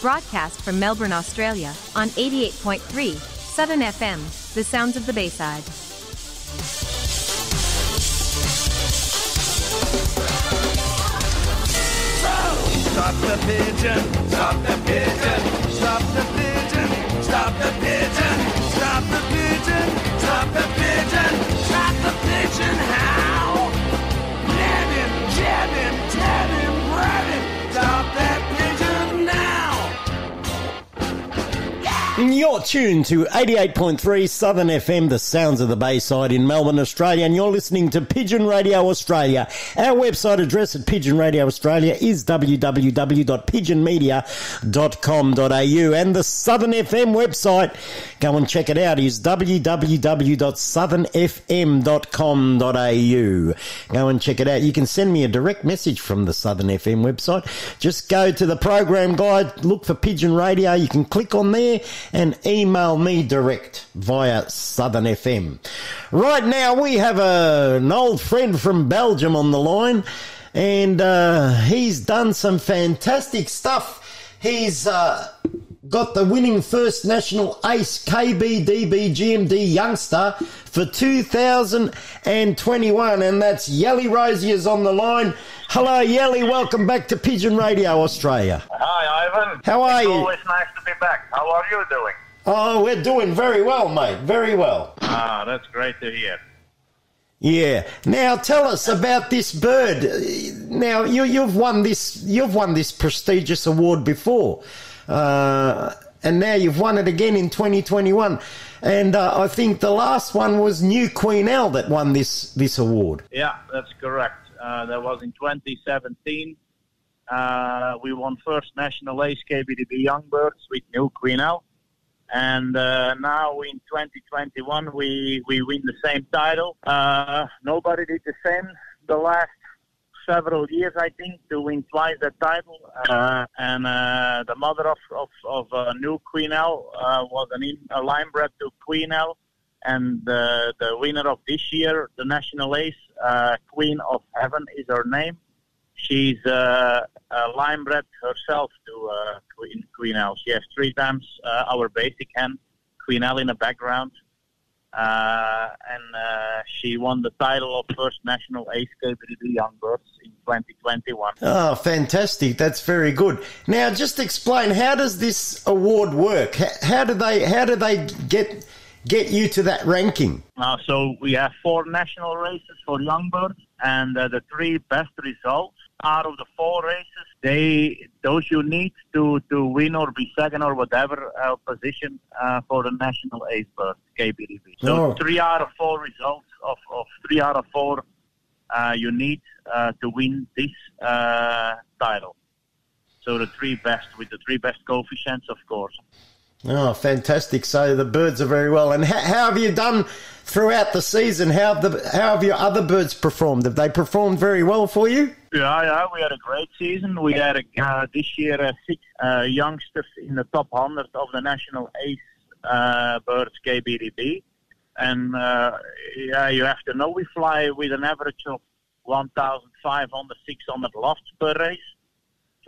Broadcast from Melbourne, Australia on 88.3 Southern FM, the sounds of the Bayside. Stop the pigeon, stop the pigeon, stop the pigeon, stop the pigeon, stop the pigeon, stop the pigeon, you're tuned to 88.3 Southern FM, the sounds of the Bayside in Melbourne, Australia, and you're listening to Pigeon Radio Australia. Our website address at Pigeon Radio Australia is www.pigeonmedia.com.au, and the Southern FM website, go and check it out, is www.southernfm.com.au. Go and check it out. You can send me a direct message from the Southern FM website. Just go to the program guide, look for Pigeon Radio. You can click on there and email me direct via Southern FM. Right now, we have a, an old friend from Belgium on the line, and uh, he's done some fantastic stuff. He's uh, got the winning first national ace KBDB GMD youngster for 2021, and that's Jelle Roziers on the line. Hello, Jelle. Welcome back to Pigeon Radio Australia. Hi, Ivan. How are it's you? always nice to be back. How are you doing? Oh, we're doing very well, mate. Very well. Ah, that's great to hear. Yeah. Now tell us about this bird. Now you, you've won this. You've won this prestigious award before, uh, and now you've won it again in 2021. And uh, I think the last one was New Queen L that won this this award. Yeah, that's correct. Uh, that was in 2017. Uh, we won first national ace KBDB Youngbirds with New Queen L. And uh, now in 2021, we, we win the same title. Uh, nobody did the same the last several years, I think, to win twice that title. Uh, and uh, the mother of, of, of uh, New Queen L uh, was an in, a line bred to Queen L. And the, the winner of this year, the national ace, uh, Queen of Heaven is her name. She's uh, a line bred herself to uh, Queen, Queen L. She has three times uh, our basic hen, Queen L in the background. Uh, and uh, she won the title of first national ace KBDB young birds in 2021. Oh, fantastic! That's very good. Now, just explain how does this award work? How do they how do they get get you to that ranking? Uh, so we have four national races for young birds, and uh, the three best results out of the four races, they those you need to, to win or be second or whatever uh, position uh, for the national ace bird KBDB. So Oh. three out of four results of, of three out of four uh, you need uh, to win this uh, title. So the three best with the three best coefficients, of course. Oh, fantastic! So the birds are very well. And how, how have you done throughout the season? How have the how have your other birds performed? Have they performed very well for you? Yeah, yeah, we had a great season. We had uh, this year six uh, youngsters in the top 100 of the national ace uh, birds KBDB. And uh, yeah, you have to know we fly with an average of 1,500, 600 lofts per race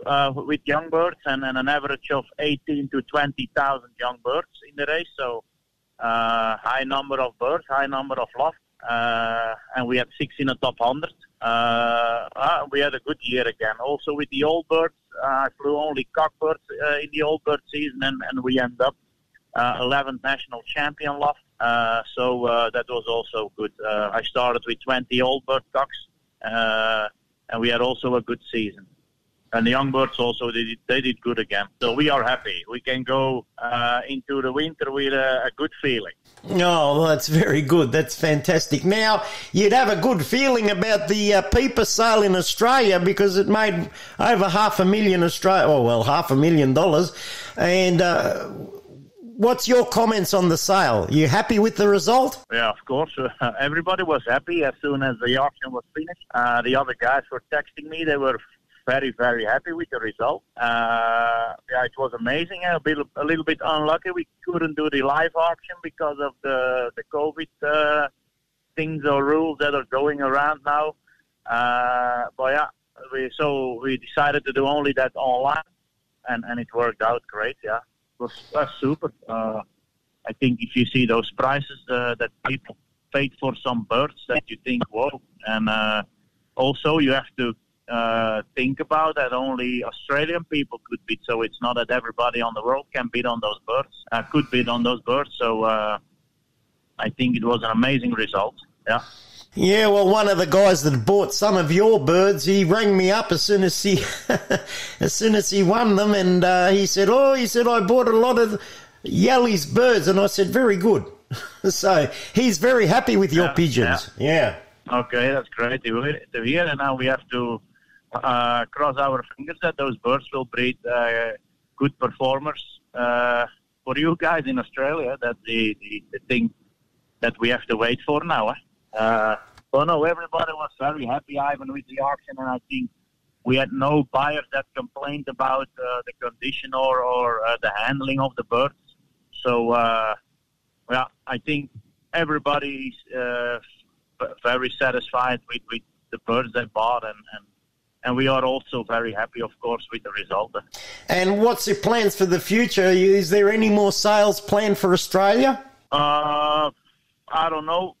uh, with young birds and, and an average of 18 to 20,000 young birds in the race. So uh, high number of birds, high number of lofts. Uh, and we had six in the top 100. Uh, uh, we had a good year again. Also with the old birds, uh, I flew only cockbirds uh, in the old bird season, and, and we end up uh, 11th national champion loft. So that was also good. I started with 20 old bird cocks, and we had also a good season. And the young birds also they did, they did good again. So we are happy. We can go uh, into the winter with a, a good feeling. Oh, well, that's very good. That's fantastic. Now, you'd have a good feeling about the uh, Peeper sale in Australia because it made over half a million Australia, oh, well, half a million dollars. And uh, what's your comments on the sale? You happy with the result? Yeah, of course. Uh, everybody was happy as soon as the auction was finished. Uh, the other guys were texting me. They were very, very happy with the result. Uh, yeah, it was amazing. A, bit, a little bit unlucky. We couldn't do the live auction because of the, the COVID uh, things or rules that are going around now. Uh, but yeah, we, so we decided to do only that online, and, and it worked out great. Yeah, it was, was super. Uh, I think if you see those prices uh, that people paid for some birds, that you think, whoa. And uh, also, you have to uh, think about that only Australian people could bid. So it's not that everybody on the world can bid on those birds, uh, could bid on those birds. So uh, I think it was an amazing result. Yeah. Yeah, well, one of the guys that bought some of your birds, he rang me up as soon as he, as soon as he won them, and uh, he said, "Oh, he said I bought a lot of Jelle's birds, and I said, very good. so he's very happy with your Yeah, pigeons. Yeah. Okay, that's great. To hear. And now we have to uh, cross our fingers that those birds will breed uh, good performers. Uh, for you guys in Australia, that's the, the, the thing that we have to wait for now. Eh? Uh, well, no, everybody was very happy, Ivan, with the auction, and I think we had no buyers that complained about uh, the condition or, or the handling of the birds. So, well, I think everybody's very satisfied with, with the birds they bought, and, and, and we are also very happy, of course, with the result. And what's your plans for the future? Is there any more sales planned for Australia? Uh, I don't know.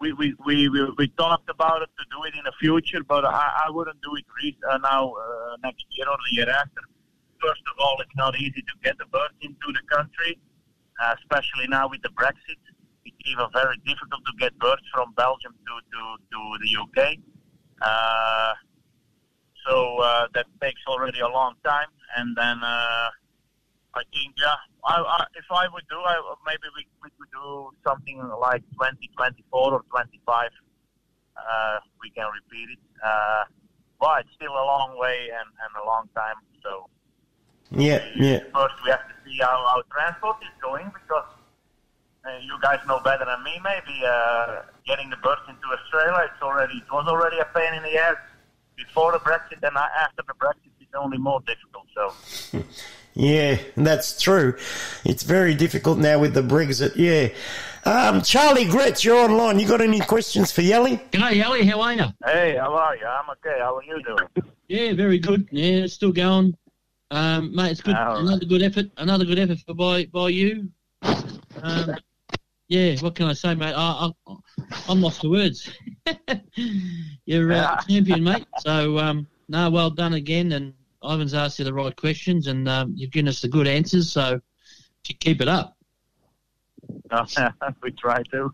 We, we, we, we, we talked about it to do it in the future, but I, I wouldn't do it re- uh, now uh, next year or the year after. First of all, it's not easy to get the birds into the country, uh, especially now with the Brexit. It's even very difficult to get birds from Belgium to, to, to the UK. So uh, that takes already a long time. And then uh, I think, yeah, I, I, if I would do, I, maybe we, we could do something like 2024 or 25. Uh, we can repeat it. Uh, but it's still a long way and, and a long time. So Yeah, yeah. first we have to see how our transport is going because uh, you guys know better than me. Maybe uh, getting the birds into Australia, it's already it was already a pain in the ass before the Brexit, and after the Brexit, it's only more difficult. So. Yeah, that's true. It's very difficult now with the Brexit. Yeah. Um, Charlie Gretz, you're online. You got any questions for Jelle? G'day, Ellie. How are you? Hey, how are you? I'm okay. How are you doing? Yeah, very good. Yeah, it's still going. Um, mate, it's good. All right. Another good effort. Another good effort for by by you. Um, yeah, what can I say, mate? I, I, I'm lost for words. You're uh, Yeah. champion, mate. So, um, no, well done again. And Ivan's asked you the right questions, and um, you've given us the good answers. So, keep it up. we try to.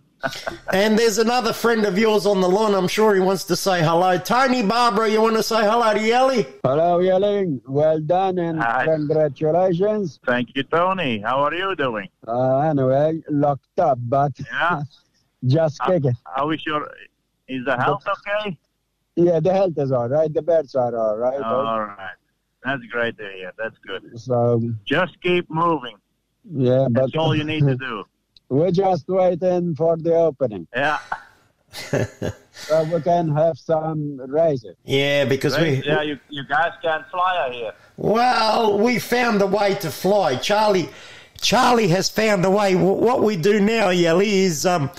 And there's another friend of yours on the line. I'm sure he wants to say hello. Tony Barbara, you want to say hello to Yelly? Hello, Yelling. Well done and Hi. congratulations. Thank you, Tony. How are you doing? Uh, anyway, locked up, but Yeah. just kicking. How is your? Is the health okay? Yeah, the health is all right. The birds are all right. All right. That's great to hear. That's good. So, Just keep moving. yeah, but That's all you need to do. We're just waiting for the opening Yeah. so we can have some races. Yeah, because Great. we. Yeah, you, you guys can fly out here. Well, we found a way to fly. Charlie, Charlie has found a way. What we do now, Jelle, is um,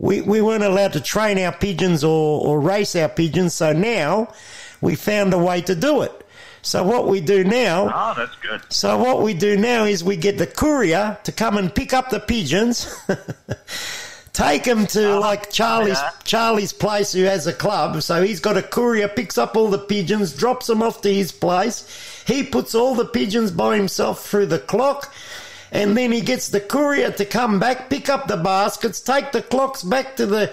we, we weren't allowed to train our pigeons or, or race our pigeons, so now we found a way to do it. So what we do now. Oh, that's good. So what we do now is we get the courier to come and pick up the pigeons, take them to ah, like Charlie's yeah. Charlie's place, who has a club. So he's got a courier, picks up all the pigeons, drops them off to his place. He puts all the pigeons by himself through the clock. And then he gets the courier to come back, pick up the baskets, take the clocks back to the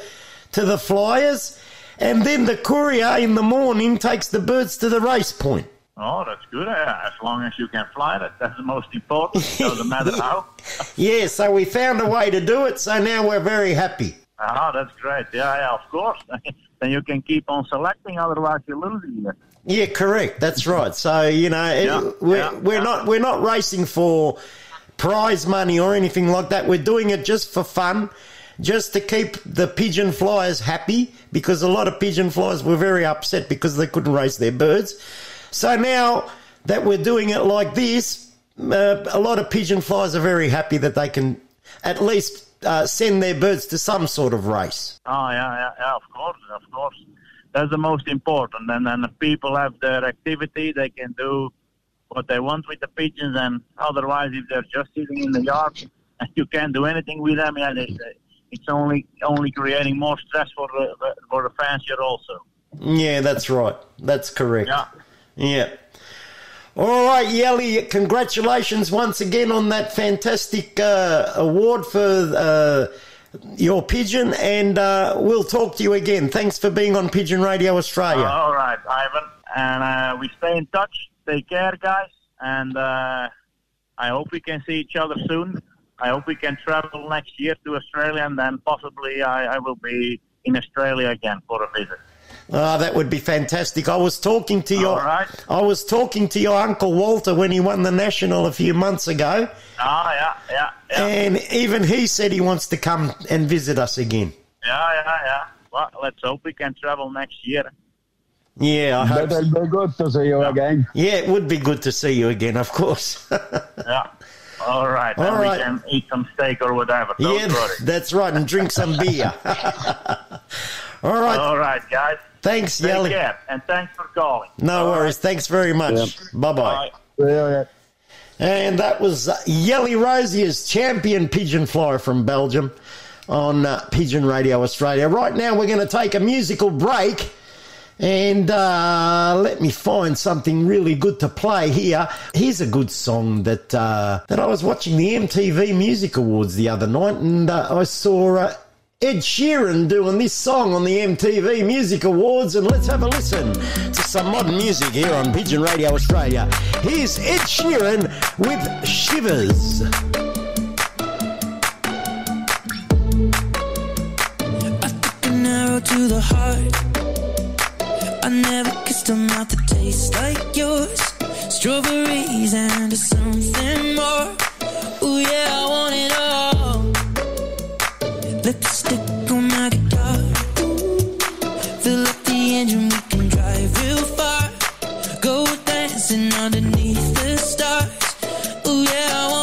to the flyers, and then the courier in the morning takes the birds to the race point. Oh, that's good. Yeah, as long as you can fly, that that's the most important. Doesn't matter how. Yeah, so we found a way to do it, so now we're very happy. Ah, that's great. Yeah, yeah, of course. then you can keep on selecting, otherwise you're losing it. Yeah, correct. That's right. So you know, it- we're yeah, we're not we're not racing for prize money or anything like that. We're doing it just for fun, just to keep the pigeon flyers happy because a lot of pigeon flyers were very upset because they couldn't raise their birds. So now that we're doing it like this, uh, a lot of pigeon flyers are very happy that they can at least uh, send their birds to some sort of race. Oh, yeah, yeah, yeah, of course, of course. That's the most important. And then people have their activity, they can do what they want with the pigeons. And otherwise, if they're just sitting in the yard and you can't do anything with them, yeah, they, they- it's only only creating more stress for the for the fancier also. Yeah, that's right. That's correct. Yeah. Yeah. All right, Jelle, congratulations once again on that fantastic uh, award for uh, your pigeon, and uh, we'll talk to you again. Thanks for being on Pigeon Radio Australia. All right, Ivan, and uh, we stay in touch. Take care, guys, and uh, I hope we can see each other soon. I hope we can travel next year to Australia, and then possibly I, I will be in Australia again for a visit. Ah, that would be fantastic. I was talking to your I was talking to your uncle Walter when he won the national a few months ago, Ah, yeah, yeah, yeah, and even he said he wants to come and visit us again. yeah, yeah, yeah. Well, let's hope we can travel next year. Yeah, I hope. That'll be good to see you again. Yeah, it would be good to see you again, of course. Yeah. All right. All then right. we can eat some steak or whatever. Don't yeah, worry. that's right, and drink some beer. All right. All right, guys. Thanks, Take Jelle. care, and thanks for calling. No worries. Thanks very much. Bye bye. And that was uh, Jelle Roziers champion pigeon flyer from Belgium on uh, Pigeon Radio Australia. Right now, we're going to take a musical break. And uh, let me find something really good to play here. Here's a good song that uh, that I was watching the MTV Music Awards the other night, and uh, I saw uh, Ed Sheeran doing this song on the MTV Music Awards. And let's have a listen to some modern music here on Pigeon Radio Australia. Here's Ed Sheeran with Shivers. to the heart. I never kissed a mouth that tastes like yours. Strawberries and something more. Ooh yeah, I want it all. Engine, we can drive real far. Go dancing underneath the stars. Ooh yeah,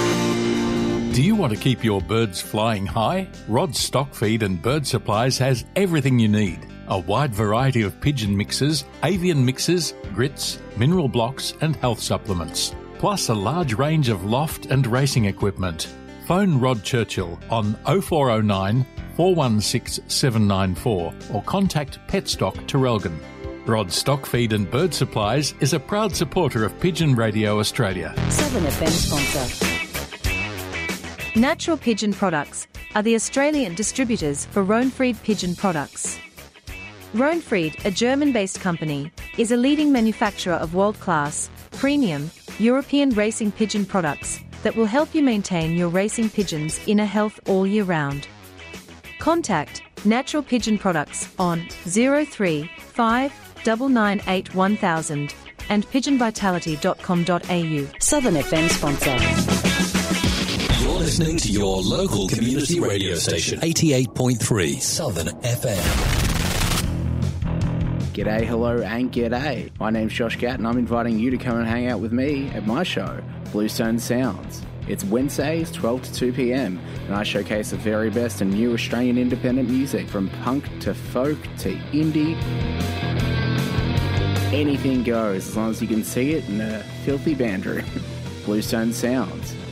Do you want to keep your birds flying high? Rod's Stock Feed and Bird Supplies has everything you need. A wide variety of pigeon mixes, avian mixes, grits, mineral blocks, and health supplements. Plus a large range of loft and racing equipment. Phone Rod Churchill on 0409 416 794 or contact Petstock Traralgon. Rod Stock Feed and Bird Supplies is a proud supporter of Pigeon Radio Australia. Southern FM sponsor. Natural Pigeon Products are the Australian distributors for Röhnfried Pigeon Products. Röhnfried, a German based company, is a leading manufacturer of world class, premium, European racing pigeon products that will help you maintain your racing pigeons' inner health all year round. Contact Natural Pigeon Products on 035 998 1000 and pigeonvitality.com.au. Southern FM sponsor. Listening to your local community radio station, 88.3 Southern FM. G'day, hello, and g'day. My name's Josh Gatt, and I'm inviting you to come and hang out with me at my show, Bluestone Sounds. It's Wednesdays, 12 to 2 pm, and I showcase the very best and new Australian independent music from punk to folk to indie. Anything goes as long as you can see it in a filthy band room. Bluestone Sounds.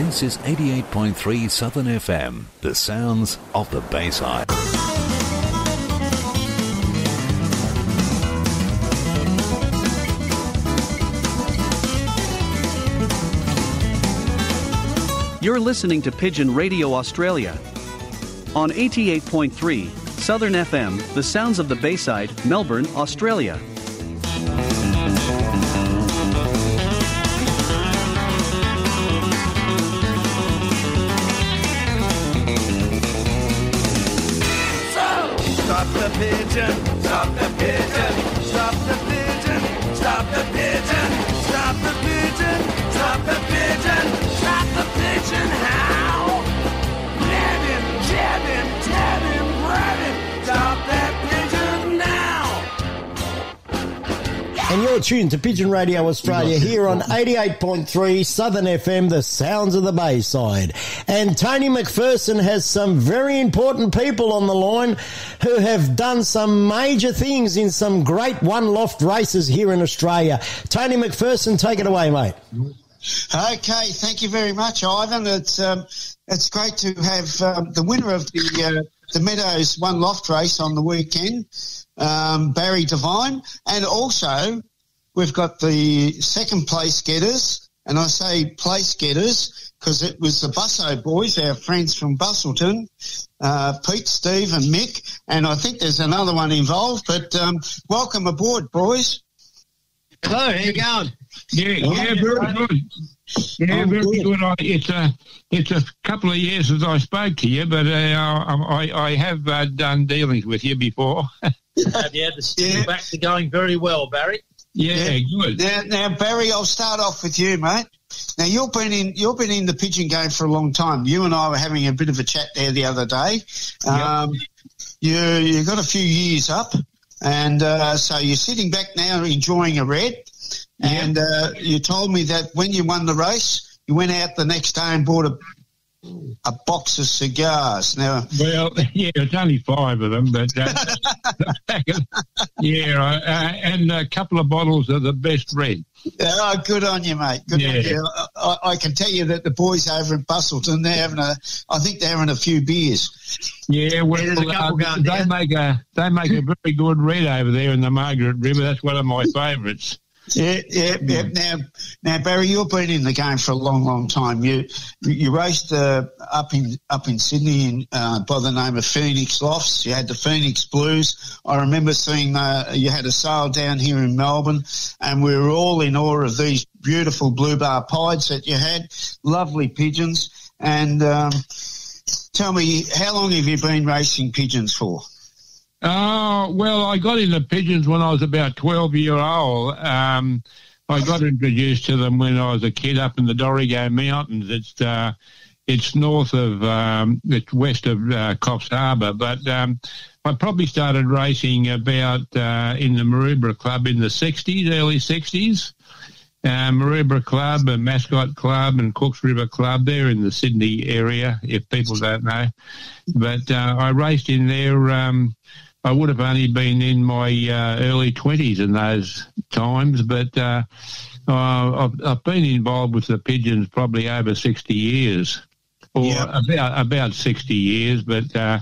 This is 88.3 Southern FM, the sounds of the Bayside. You're listening to Pigeon Radio Australia. On 88.3 Southern FM, the sounds of the Bayside, Melbourne, Australia. Pigeon, stop the pigeon, And you're tuned to Pigeon Radio Australia here on 88.3 Southern FM, the sounds of the Bayside. And Tony McPherson has some very important people on the line who have done some major things in some great one loft races here in Australia. Tony McPherson, take it away, mate. Okay, thank you very much, Ivan. It's um, it's great to have um, the winner of the uh, the Meadows One Loft race on the weekend, um, Barry Devine, and also we've got the second place getters, and I say place getters because it was the Busso boys, our friends from Busselton, uh, Pete, Steve, and Mick, and I think there's another one involved. But um, welcome aboard, boys. Hello, how you going? Yeah, yeah, very good. Yeah, very good. good. I, it's a it's a couple of years since I spoke to you, but uh, I, I I have uh, done dealings with you before. Uh, yeah, the yeah. backs are going very well, Barry. Yeah, good. Now, now, Barry, I'll start off with you, mate. Now you've been in you've been in the pigeon game for a long time. You and I were having a bit of a chat there the other day. Um, you you got a few years up, and uh, so you're sitting back now enjoying a red. And uh, you told me that when you won the race, you went out the next day and bought a a box of cigars. Now, well, yeah, it's only five of them, but uh, yeah, uh, and a couple of bottles of the best red. Oh, good on you, mate. Good yeah. on you. I, I, can tell you that the boys over in Busselton, they're having a, I think they're having a few beers. Yeah, well, uh, they make a they make a very good red over there in the Margaret River. That's one of my favourites. Yeah, yeah, yeah. Now, now, Barry, you've been in the game for a long, long time. You you raced uh, up in up in Sydney in, uh, by the name of Phoenix Lofts. You had the Phoenix Blues. I remember seeing uh, you had a sale down here in Melbourne, and we were all in awe of these beautiful blue bar pieds that you had. Lovely pigeons. And um, tell me, how long have you been racing pigeons for? Oh, well, I got into pigeons when I was about 12 year old. Um, I got introduced to them when I was a kid up in the Dorrigo Mountains. It's, uh, it's north of, um, it's west of uh, Coffs Harbour, but um, I probably started racing about uh, in the Maroubra Club in the 60s, early 60s. Uh, Maroubra Club and Mascot Club and Cooks River Club, they're in the Sydney area, if people don't know. But uh, I raced in there. Um, I would have only been in my uh, early 20s in those times, but uh, I've, I've, been involved with the pigeons probably over 60 years, or yep. about about 60 years, but uh,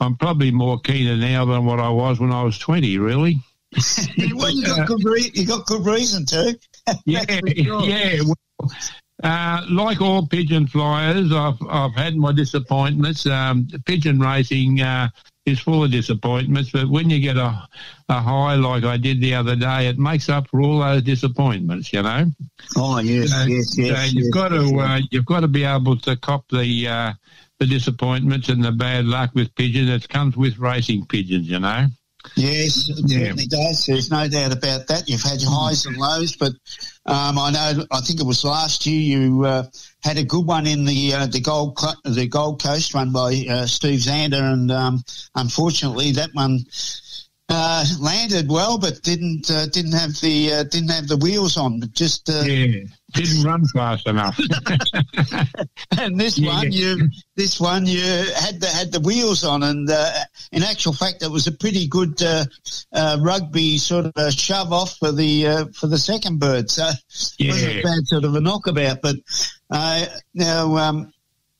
I'm probably more keener now than what I was when I was 20, really. well, you got good, re- you got good reason to. yeah, sure. yeah. Well, uh, like all pigeon flyers, I've I've had my disappointments. Um, pigeon racing uh, is full of disappointments, but when you get a, a high like I did the other day, it makes up for all those disappointments. You know. Oh yes, so, yes, yes. So you've yes, got to uh, you've got to be able to cop the uh, the disappointments and the bad luck with pigeons that comes with racing pigeons. You know. Yes, it yeah. does. There's no doubt about that. You've had highs and lows, but um, I know. I think it was last year you uh, had a good one in the uh, the Gold the Gold Coast, run by uh, Steve Zander, and um, unfortunately that one uh, landed well, but didn't uh, didn't have the uh, didn't have the wheels on. Just uh, yeah, didn't run fast enough. and this yeah. one, you this one you had the had the wheels on, and uh, in actual fact, it was a pretty good uh, rugby sort of a shove off for the for the second bird. So yeah. it wasn't a bad sort of a knockabout. But now. Um,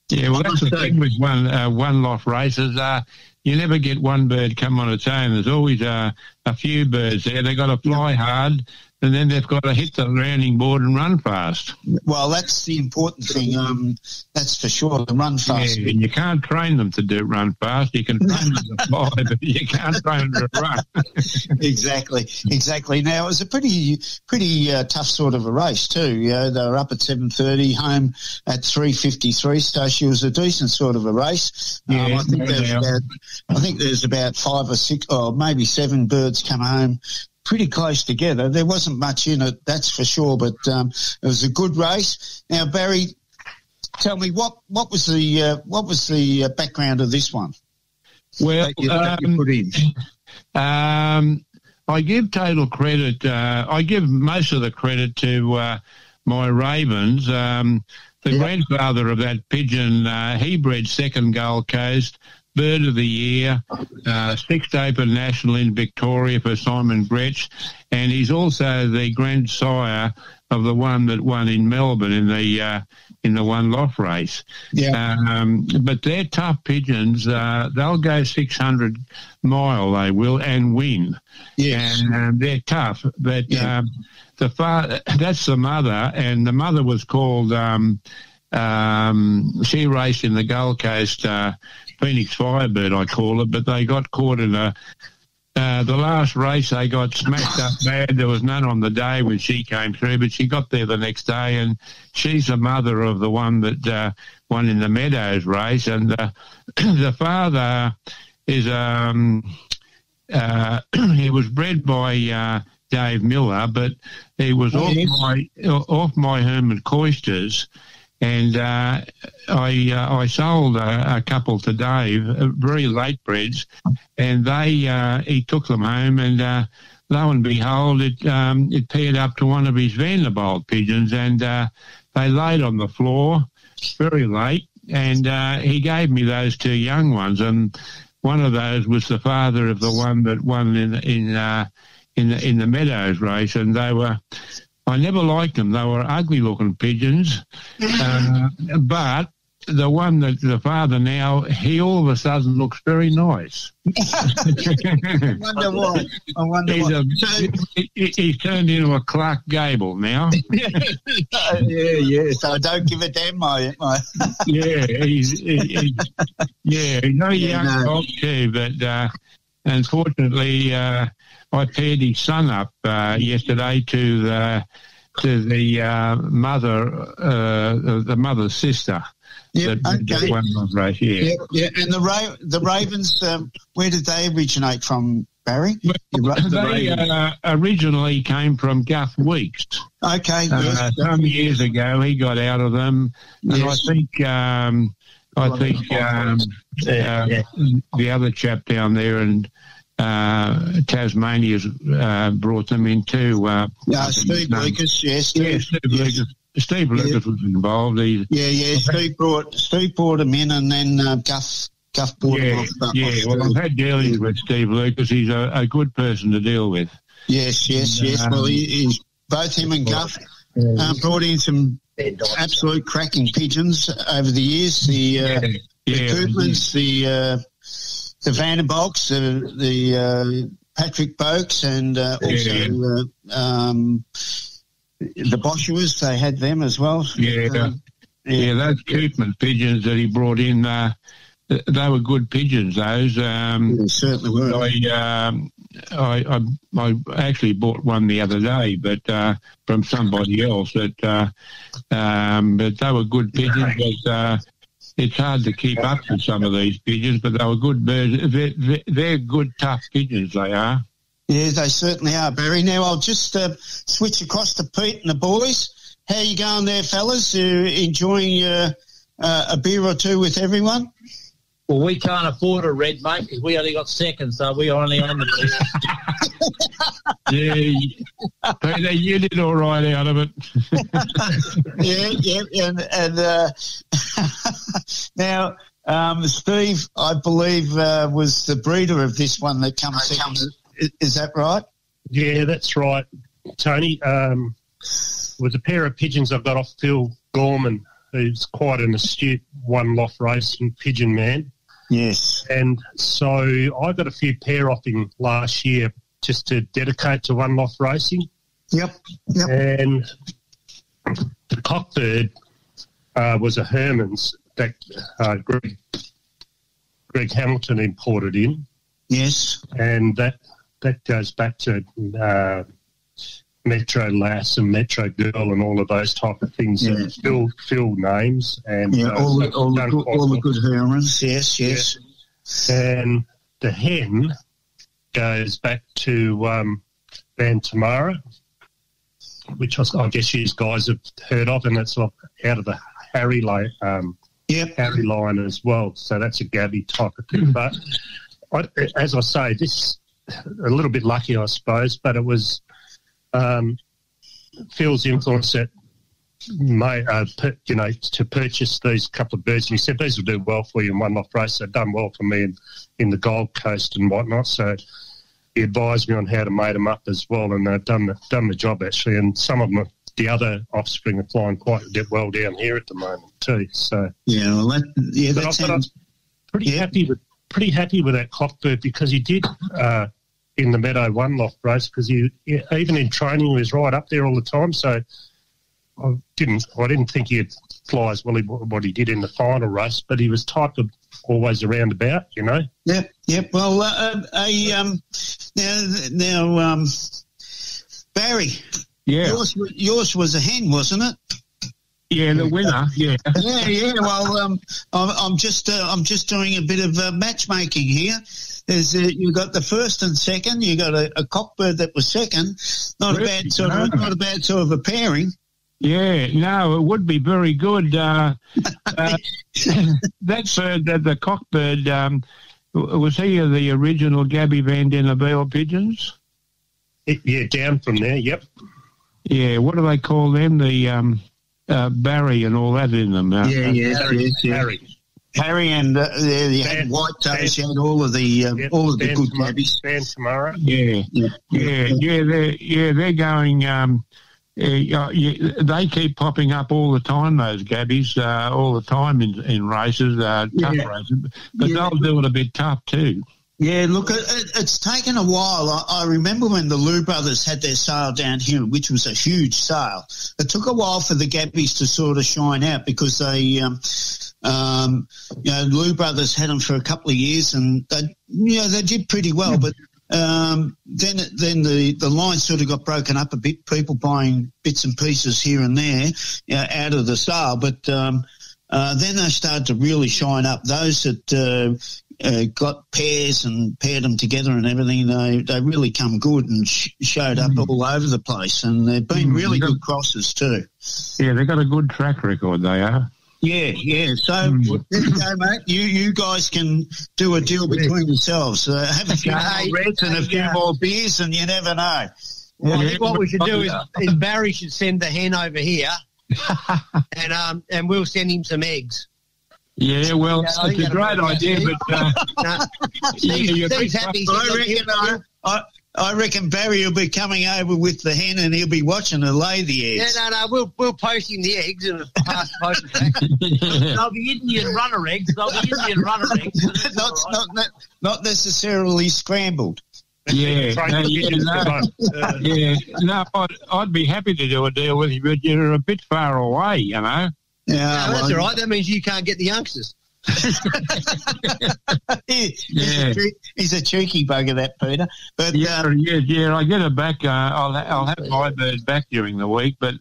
yeah, well, that's the thing with one uh, one loft races. Uh, you never get one bird come on its own. There's always uh, a few birds there. They've got to fly hard and then they've got to hit the grounding board and run fast. Well, that's the important thing. Um, that's for sure. The run fast. Yeah, and you can't train them to do run fast. You can train them to fly, but you can't train them to run. exactly, exactly. Now it was a pretty, pretty uh, tough sort of a race too. You know, they were up at seven thirty, home at three fifty three. So she was a decent sort of a race. Yeah, um, I think no there's about, I think there's about five or six, or maybe seven birds come home pretty close together. There wasn't much in it, that's for sure, but um, it was a good race. Now, Barry, tell me what what was the uh, what was the uh, background of this one? Well, you, um, um, I give total credit. Uh, I give most of the credit to uh, my Ravens. Um, the grandfather of that pigeon, uh, he bred second Gold Coast. Bird of the Year, uh, Sixth Open National in Victoria for Simon Gretsch, and he's also the grandsire of the one that won in Melbourne in the uh, in the one loft race. Yeah. Um, but they're tough pigeons. Uh, they'll go 600 mile, they will, and win. Yes. And um, they're tough. But yeah. um, the father, that's the mother, and the mother was called. Um, um, she raced in the Gold Coast uh, Phoenix Firebird, I call it, but they got caught in a. Uh, the last race, they got smashed up bad. There was none on the day when she came through, but she got there the next day, and she's the mother of the one that uh, won in the Meadows race. And uh, the father is um, uh, he was bred by uh, Dave Miller, but he was Oh, off yes. my off my Herman Coisters, and uh, I uh, I sold a, a couple to Dave, very late breds, and they uh, he took them home and. Uh, Lo and behold, it um, it paired up to one of his Vanderbilt pigeons, and uh, they laid on the floor very late. And uh, he gave me those two young ones, and one of those was the father of the one that won in in in the in the Meadows race, and they were. I never liked them. They were ugly looking pigeons, uh, but the one that the father now, he all of a sudden looks very nice. I wonder why. I wonder He's, why. a, he, he- he's turned into a Clark Gable now. yeah, yeah. So I don't give a damn, my my. yeah, he's, he, he, yeah, he's very Yeah, young no. dog too, but uh, unfortunately, uh, I paired his son up uh, yesterday to the to the uh, mother, uh, the mother's sister. Yep, that, okay. that won the race. Yeah. Yeah, yeah. And the Ra- the Ravens, um, where did they originate from, Barry? The Ra- the They Ravens. uh, originally came from Guth Weeks. Okay. Uh, yes. some years ago, he got out of them, and Yes. I think um, I think um, uh, the other chap down there in uh, Tasmania's uh, brought them into. Uh, Yeah, Steve Lucas, yes. Yeah, Steve, yes. Lucas. Steve Lucas was involved. He, Yeah, yeah. Steve brought Steve brought him in, and then uh, Guff Guff brought him yeah, off. off yeah. Well, I've had dealings with Steve Lucas. He's a, a good person to deal with. Yes, yes, And, yes. um, Well, he, he's both him and Guff uh, brought in some absolute cracking pigeons over the years. The uh, the yeah, Koopmans, the uh, the Vanderbolks, the the uh, Patrick Boaks, and uh, also Yeah. uh, um, the Boschuas. They had them as well. Yeah, Um, yeah, those Koopman pigeons that he brought in, uh, they were good pigeons. Those um, certainly were. I, um, I, I, I actually bought one the other day, but uh, from somebody else. That, uh, um, but they were good pigeons. But uh, it's hard to keep up with some of these pigeons, but they were good birds. They're, they're, good, tough pigeons. They are. Yeah, they certainly are, Barry. Now I'll just uh, switch across to Pete and the boys. How you going there, fellas? You enjoying uh, uh, a beer or two with everyone? Well, we can't afford a red, mate, because we only got second, so we're only on the Yeah, Peter, you did all right out of it. yeah, yeah, and, and uh, now um, Steve, I believe, uh, was the breeder of this one that comes second. Is, is that right? Yeah, that's right, Tony. Um, was a pair of pigeons I've got off Phil Gorman, who's quite an astute one loft racing pigeon man. Yes. And so I got a few pair off him last year just to dedicate to one loft racing. Yep. Yep. And the cockbird uh, was a Herman's that uh, Greg, Greg Hamilton imported in. Yes. And that that goes back to uh, Metro Lass and Metro Girl and all of those type of things. Yeah. And Phil, Phil names and Yeah, uh, all the, all the, good, quite all the good Herons. Yes, yes. And the hen goes back to um, Van Tamara, which I, I guess you guys have heard of, and it's out of the Harry line, um, Harry line as well. So that's a Gabby type of thing. But I, as I say, this a little bit lucky, I suppose, but it was um, Phil's influence that may, uh, per, you know, to purchase these couple of birds. and He said these will do well for you in one off race. They've done well for me in, in the Gold Coast and whatnot. So he advised me on how to mate them up as well, and they've done the, done the job actually. And some of them, the other offspring, are flying quite well down here at the moment too. So Yeah, well, that, yeah, that I'm sounds. pretty happy with pretty happy with that cockbird because he did uh, in the Meadow One Loft race because he yeah, even in training he was right up there all the time. So I didn't I didn't think he'd fly as well he- what he did in the final race, but he was type of always around about, you know. Yep, yep. Well, uh, a um, now, now, um, Barry. Yeah. Yours, yours was a hen, wasn't it? Yeah, the winner. Yeah. yeah, yeah. Well, um, I'm, I'm just, uh, I'm just doing a bit of uh, matchmaking here. There's a, you got the first and second. You got a, a cockbird that was second. Not a bad sort of, No. not a bad sort of a pairing. Yeah, no, it would be very good. Uh, uh, that bird, that the cockbird, um, was he the original Gaby Vandenabeele pigeons? yeah, down from there. Yep. Yeah, what do they call them? The um, uh, Barry and all that in them. Uh, Yeah, yes, yes, yes. Harry and uh, yeah, you had white toes, you had all of the uh, all of the good Tamara- gabbies. Dan Tamara. Yeah, yeah, yeah, they're yeah they're going. Um, uh, yeah, yeah, they keep popping up all the time. Those gabbies, uh, all the time in in races, uh, tough Yeah. races, but Yeah. they'll do it a bit tough too. Yeah, look, it, it, it's taken a while. I, I remember when the Lou brothers had their sale down here, which was a huge sale. It took a while for the Gabbies to sort of shine out because they, um, um, you know, Lou brothers had them for a couple of years and they, you know, they did pretty well. But um, then, then the the line sort of got broken up a bit. People buying bits and pieces here and there, you know, out of the sale, but. Um, uh, then they started to really shine up. Those that uh, uh, got pairs and paired them together and everything, they, they really come good and sh- showed up all over the place. And they've been Mm, really good crosses too. Yeah, they've got a good track record. They are. Yeah, yeah. So there you go, mate. You you guys can do a deal between yourselves. Uh, have a few Hey, more reds and a few hey, uh, more beers, and you never know. Well, I think what we should do is, is Barry should send the hen over here, and um, and we'll send him some eggs. Yeah, well, Yeah, it's a great idea, but uh, No, yeah, Steve- you're Steve's happy. I reckon, I, I, I reckon Barry will be coming over with the hen, and he'll be watching her lay the eggs. Yeah, eggs. no, no, we'll we'll post him the eggs and pass post back. They'll be Indian runner eggs. They'll be Indian runner eggs. not, not, not, not necessarily scrambled. Yeah, uh, yeah, no, yeah, no, I'd, I'd be happy to do a deal with you, but you're a bit far away, you know. Yeah, No, that's all right. That means you can't get the youngsters. he's, a, he's a cheeky bugger, that Peter. But Yeah, um, yeah, yeah. I get her back. Uh, I'll I'll have my bird back during the week, but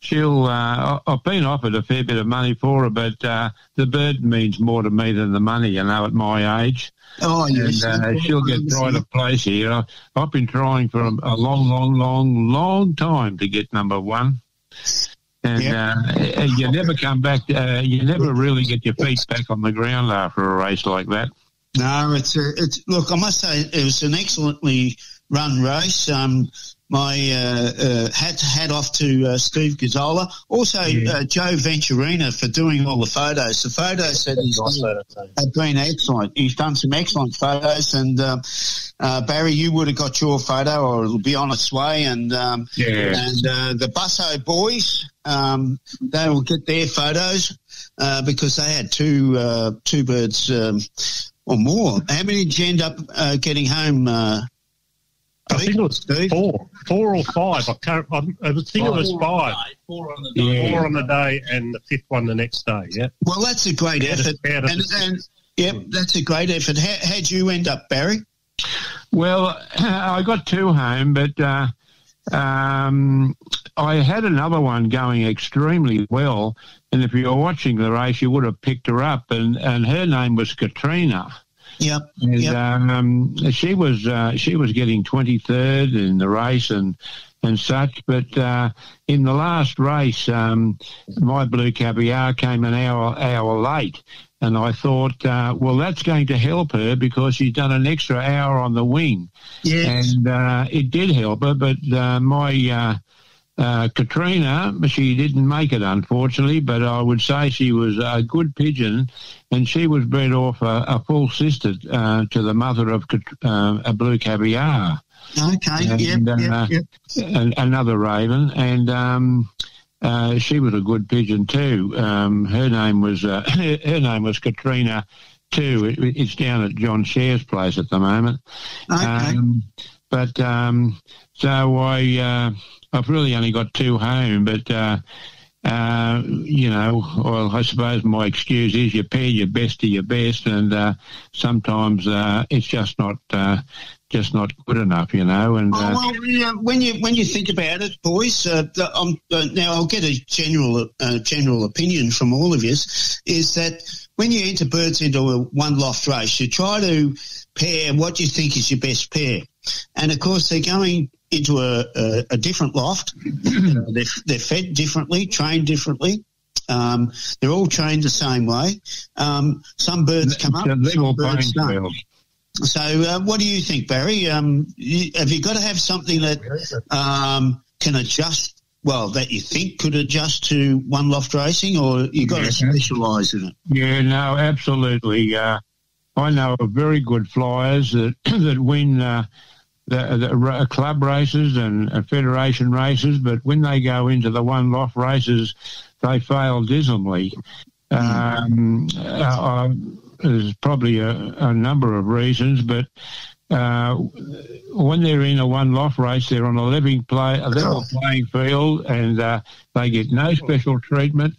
she'll. Uh, I've been offered a fair bit of money for her, but uh, the bird means more to me than the money. You know, at my age. Oh, yes. And uh, she'll get right of place here. I, I've been trying for a, a long, long, long, long time to get number one. And uh, you never come back. Uh, you never really get your feet back on the ground after a race like that. No, it's a, it's look. I must say it was an excellently run race. Um, my uh, uh, hat hat off to uh, Steve Gazzola, also uh, Joe Venturina for doing all the photos. The photos that he's done have been excellent. He's done some excellent photos, and um, uh, Barry, you would have got your photo, or it'll be on its way. And um, Yeah. and uh, the Busso boys, um, they will get their photos uh, because they had two uh, two birds um, or more. How many did you end up uh, getting home? Uh, I think it was four, four or five. I can't. I, I think it was five. Four on the Yeah. Four on the day, and the fifth one the next day. Yeah. well, that's a great Out effort. out of And, the- and yep, that's a great effort. How, how'd you end up, Barry? Well, I got two home, but uh, um, I had another one going extremely well. And if you were watching the race, you would have picked her up. And, and her name was Katrina. Yep. And yep. um, she was uh, she was getting twenty third in the race and and such. But uh, in the last race, um, my blue caviar came an hour hour late, and I thought, uh, well, that's going to help her because she's done an extra hour on the wing. Yes. And uh, it did help her, but uh, my uh, Katrina, she didn't make it, unfortunately, but I would say she was a good pigeon, and she was bred off a, a full sister uh, to the mother of uh, a blue caviar. Okay. And, yep. uh, Yep. Yep. an- another raven, and um, uh, she was a good pigeon too. Um, her name was uh, her, name was Katrina too. It, it's down at John Share's place at the moment. Um, but um, so I uh, I've really only got two home, but. Uh, uh, you know, well, I suppose my excuse is you pair your best to your best, and uh, sometimes uh, it's just not uh, just not good enough, you know. And Oh, well, when you when you think about it, boys, um, uh, now I'll get a general uh, general opinion from all of you. Is that when you enter birds into a one loft race, you try to pair. What do you think is your best pair? And of course, they're going into a, a, a different loft. They're, they're fed differently, trained differently. Um, they're all trained the same way. Um, some birds come up, It's a level some birds don't. So, uh, what do you think, Barry? Um, you, have you got to have something that um, can adjust? Well, that you think could adjust to one loft racing, or you have got to specialise in it? Yeah, no, absolutely. Uh, I know of very good flyers that that win uh, the, the club races and uh, federation races, but when they go into the one loft races, they fail dismally. Um, uh, uh, there's probably a, a number of reasons, but uh, when they're in a one loft race, they're on a living play, a level playing field, and uh, they get no special treatment.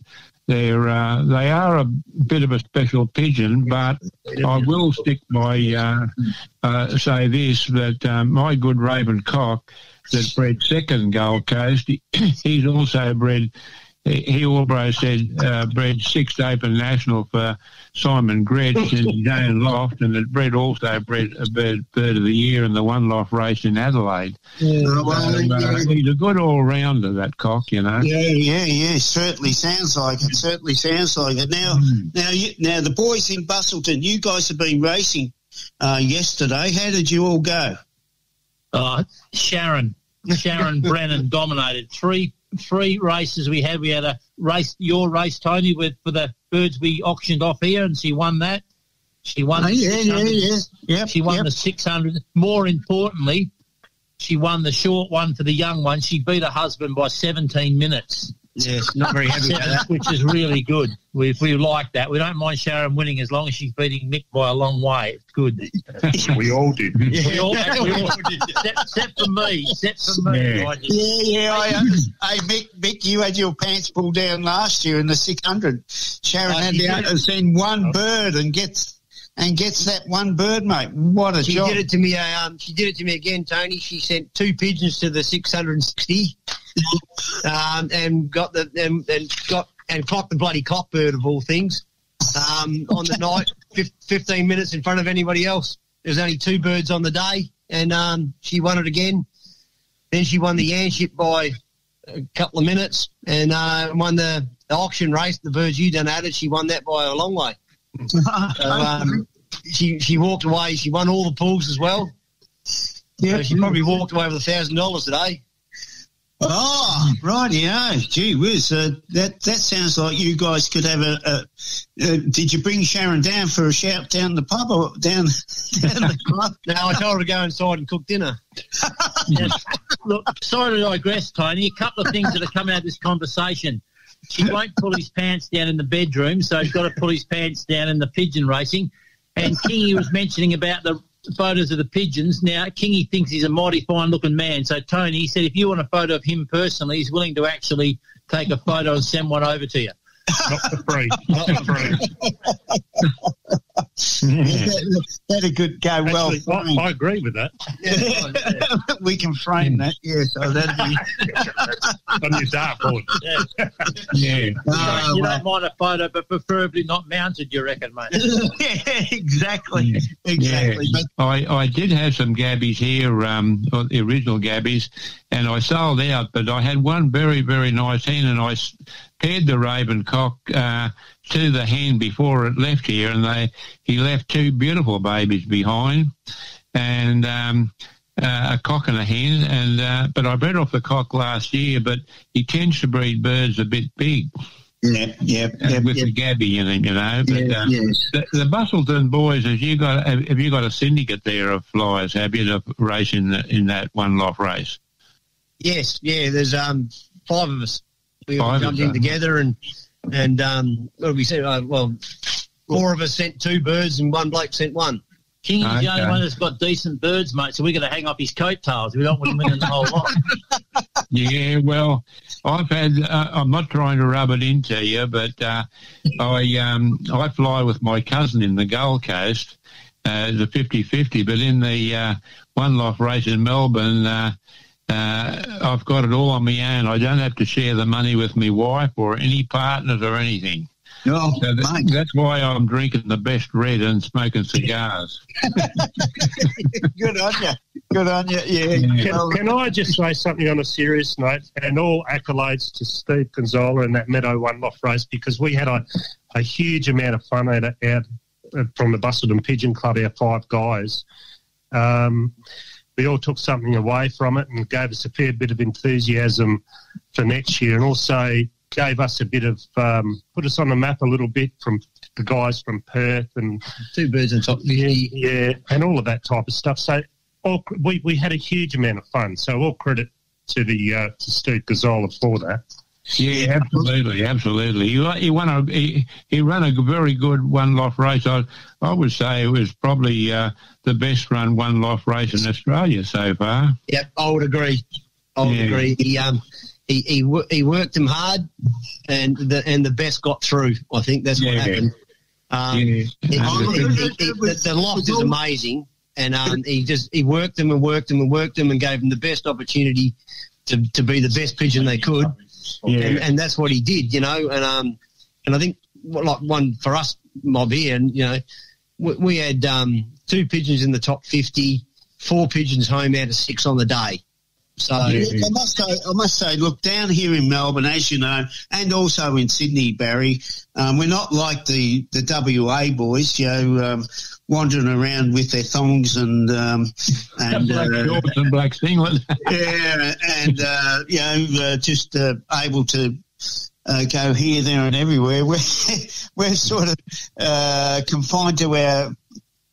They're uh, they are a bit of a special pigeon, but I will stick by uh, uh, say this that uh, my good Raven cock that bred second Gold Coast, he's also bred. He he also said uh, bred sixth Open National for Simon Gretsch in his own loft, and that bred also bred a bird, bird of the year in the one loft race in Adelaide. Yeah, well, So, uh, yeah. he's a good all rounder, that cock, you know. Yeah, yeah, yeah. Certainly sounds like it. Certainly sounds like it. Now, now, you, now, the boys in Busselton, you guys have been racing uh, yesterday. How did you all go? Uh, Sharon, Sharon Brennan dominated three three races we had. We had a race, your race, Tony, with for the birds we auctioned off here, and she won that. She won. Oh, the yeah, yeah, yeah. Yep, she won yep. the six hundred. More importantly, she won the short one for the young one. She beat her husband by seventeen minutes. Yes, not very happy about that. which is really good. We, we like that. We don't mind Sharon winning as long as she's beating Mick by a long way. It's good. We all did. We all, we all except, except for me. Except for me. Yeah. Yeah, yeah. I, uh, hey, Mick, Mick, you had your pants pulled down last year in the 600. Sharon Oh, had she the did. to send one bird and gets and gets that one bird, mate. What a She job! did it to me. Uh, um, she did it to me again, Tony. She sent two pigeons to the 660, um, and got the and, and got and clocked the bloody cockbird of all things um, on the night, fif- 15 minutes in front of anybody else. There's only two birds on the day, and um, she won it again. Then she won the Yanship by a couple of minutes, and uh, won the, the auction race. The birds you donated, she won that by a long way. So, um, she she walked away. She won all the pools as well. So she probably walked away with a thousand dollars today. Oh, right, yeah. Gee whiz, uh, that that sounds like you guys could have a. a uh, did you bring Sharon down for a shout down the pub or down down the club? no, I told her to go inside and cook dinner. Look, sorry to digress, Tony. A couple of things that have come out of this conversation. She won't pull his pants down in the bedroom, so he's got to pull his pants down in the pigeon racing. And Kingy was mentioning about the photos of the pigeons. Now, Kingy thinks he's a mighty fine looking man. So, Tony, he said if you want a photo of him personally, he's willing to actually take a photo and send one over to you. Not for free. Not for free. that, that'd good go well. Actually, I, framed. I agree with that. we can frame that. Yes, oh, that'd be. On your dartboard. Yeah. Yeah. Ah, you well. don't mind a photo, but preferably not mounted, you reckon, mate? yeah, exactly, exactly. Yeah. I, I did have some gabbies here, um, the original gabbies, and I sold out, but I had one very, very nice hen, and I s- paired the raven cock uh, to the hen before it left here, and they he left two beautiful babies behind, and um, uh, a cock and a hen, and uh, but I bred off the cock last year, but he tends to breed birds a bit big. Yeah, yeah, uh, yeah, with yeah. the gabby in it, you know. But, Yeah, uh, yes. the, the Busselton boys, have you got have, have you got a syndicate there of flyers? Have you to race in the, in that one loft race? Yes, yeah. There's um five of us. We all Five jumped of in together and and um what did we say? Uh, well, four of us sent two birds and one bloke sent one. Kingy's the Okay. only one that's got decent birds, mate, so we're going to hang up his coattails. We don't want him winning the whole lot. Yeah, well, I've had. Uh, I'm not trying to rub it into you, but uh, I um, I fly with my cousin in the Gold Coast, uh, the 50-50, But in the uh, one-loft race in Melbourne, uh, I've got it all on my own. I don't have to share the money with my wife or any partners or anything. Oh, So that- that's why I'm drinking the best red and smoking cigars. Good on you. Good on you. Yeah. Well, Can, can I just say something on a serious note? And all accolades to Steve Gazzola and that Meadow One Loft race because we had a, a huge amount of fun out, out uh, from the Busselton Pigeon Club, our five guys. Um, we all took something away from it and gave us a fair bit of enthusiasm for next year and also gave us a bit of, um, put us on the map a little bit from the guys from Perth and two birds on top. Yeah, yeah, and all of that type of stuff. So all, we, we had a huge amount of fun. So all credit to the uh, to Steve Gazzola for that. Yeah, absolutely, absolutely. He, he won a he, he ran a very good one loft race. I I would say it was probably uh, the best run one loft race in Australia so far. Yep, I would agree. I would Yeah. agree. He um he he, he worked him hard, and the and the best got through. I think that's what Yeah. happened. Um, Yeah. he- the, the loft is amazing, and um, he just he worked them and worked them and worked them and gave them the best opportunity to, to be the best pigeon they could, Yeah. and, and that's what he did, you know. And um and I think like one for us mob here, and you know, we, we had um two pigeons in the top fifty, four pigeons home out of six on the day. So Yeah, I must say, I must say, look down here in Melbourne, as you know, and also in Sydney, Barry. Um, we're not like the the WA boys, you know, um, wandering around with their thongs and um, and black uh, shorts and black singlet. yeah, and uh, you know, uh, just uh, able to uh, go here, there, and everywhere. We're we're sort of uh, confined to our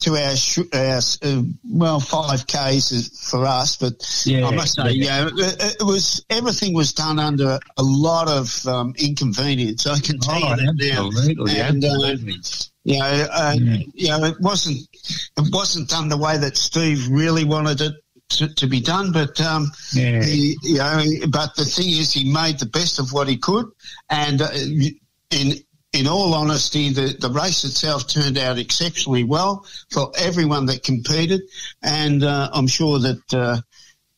to our, sh- our uh, well five k's for us, but Yeah. I must say, you know, it, it was everything was done under a lot of um, inconvenience. I can tell Oh, you that now. absolutely, And, uh, absolutely. You know, uh, you know, it wasn't it wasn't done the way that Steve really wanted it to, to be done, but um, Yeah. he, you know, but the thing is, he made the best of what he could, and uh, in in all honesty, the, the race itself turned out exceptionally well for everyone that competed, and uh, I'm sure that. Uh,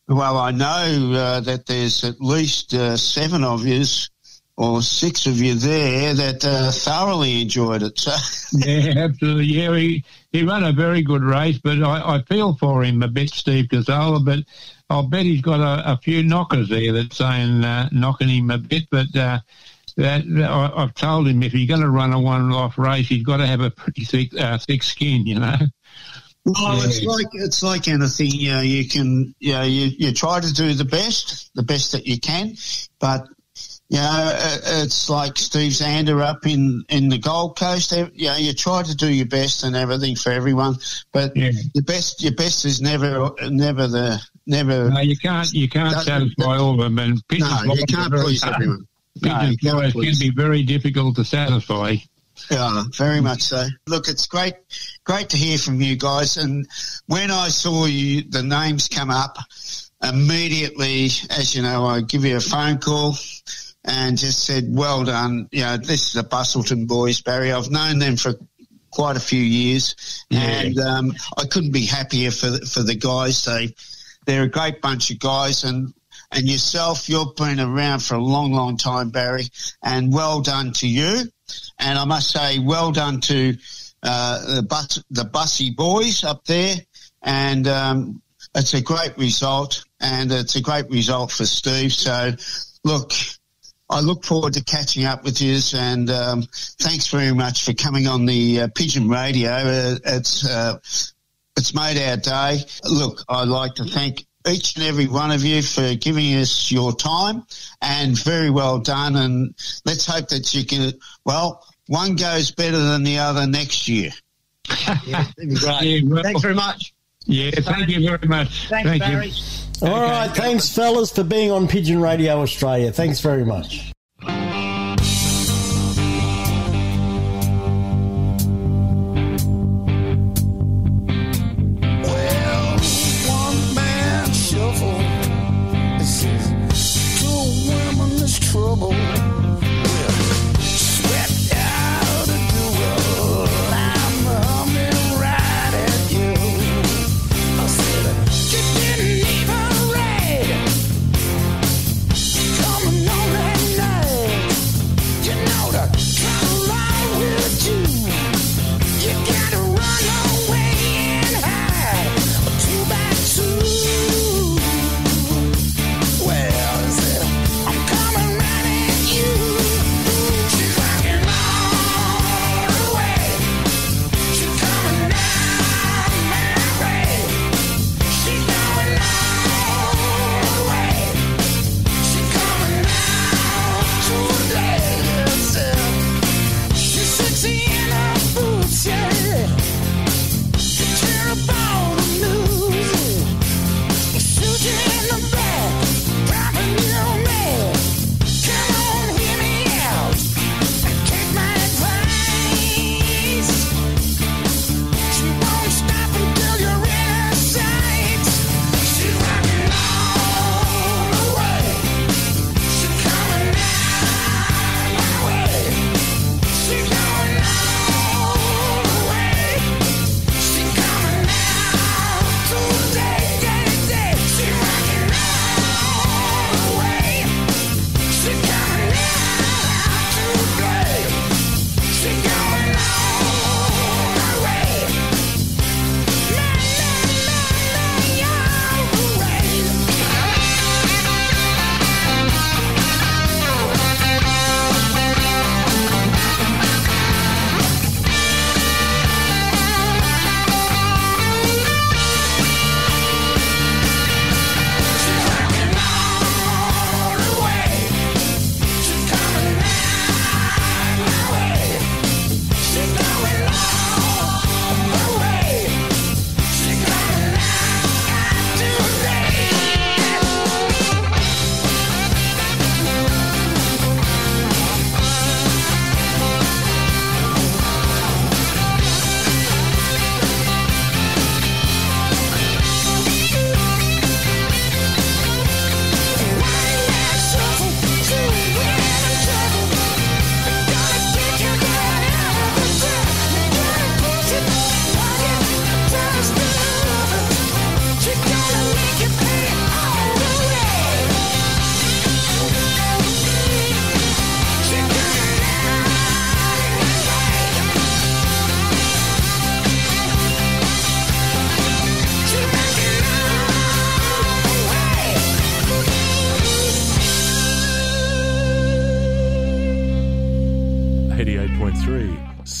well, I know uh, that there's at least uh, seven of yous or six of you there that uh, thoroughly enjoyed it. Yeah, absolutely. Yeah, he, he ran a very good race, but I, I feel for him a bit, Steve Gazzola, but I'll bet he's got a, a few knockers there that's saying uh, knocking him a bit, but uh, that, I, I've told him if you're going to run a one-off race, he's got to have a pretty thick, uh, thick skin, you know. well, it's like it's like anything. You know, you can, you know, you, you try to do the best, the best that you can, but you know, uh, it's like Steve Zander up in, in the Gold Coast. You know, you try to do your best and everything for everyone, but the best, your best is never, never the, never. No, you can't you can't satisfy all of them, and No, you can't please hard. everyone. No, can't can be very difficult to satisfy. Yeah, very much so. Look, it's great, great to hear from you guys. And when I saw you, the names come up immediately, as you know, I give you a phone call and just said, "Well done." You know, this is the Busselton boys, Barry. I've known them for quite a few years, and um, I couldn't be happier for the, for the guys. They they're a great bunch of guys, and and yourself, you've been around for a long, long time, Barry, and well done to you. And I must say, well done to uh, the bus, the Bussy boys up there, and um, it's a great result, and it's a great result for Steve. So, look, I look forward to catching up with you, and um, thanks very much for coming on the uh, Pigeon Radio. Uh, it's uh, it's made our day. Look, I'd like to thank each and every one of you for giving us your time, and very well done. And let's hope that you can. Well, one goes better than the other next year. That'd be great. Yeah, well- Thanks very much. Yeah, thank you very much. Thanks, Thank Barry. you. All right, thanks, fellas, for being on Pigeon Radio Australia. Thanks very much.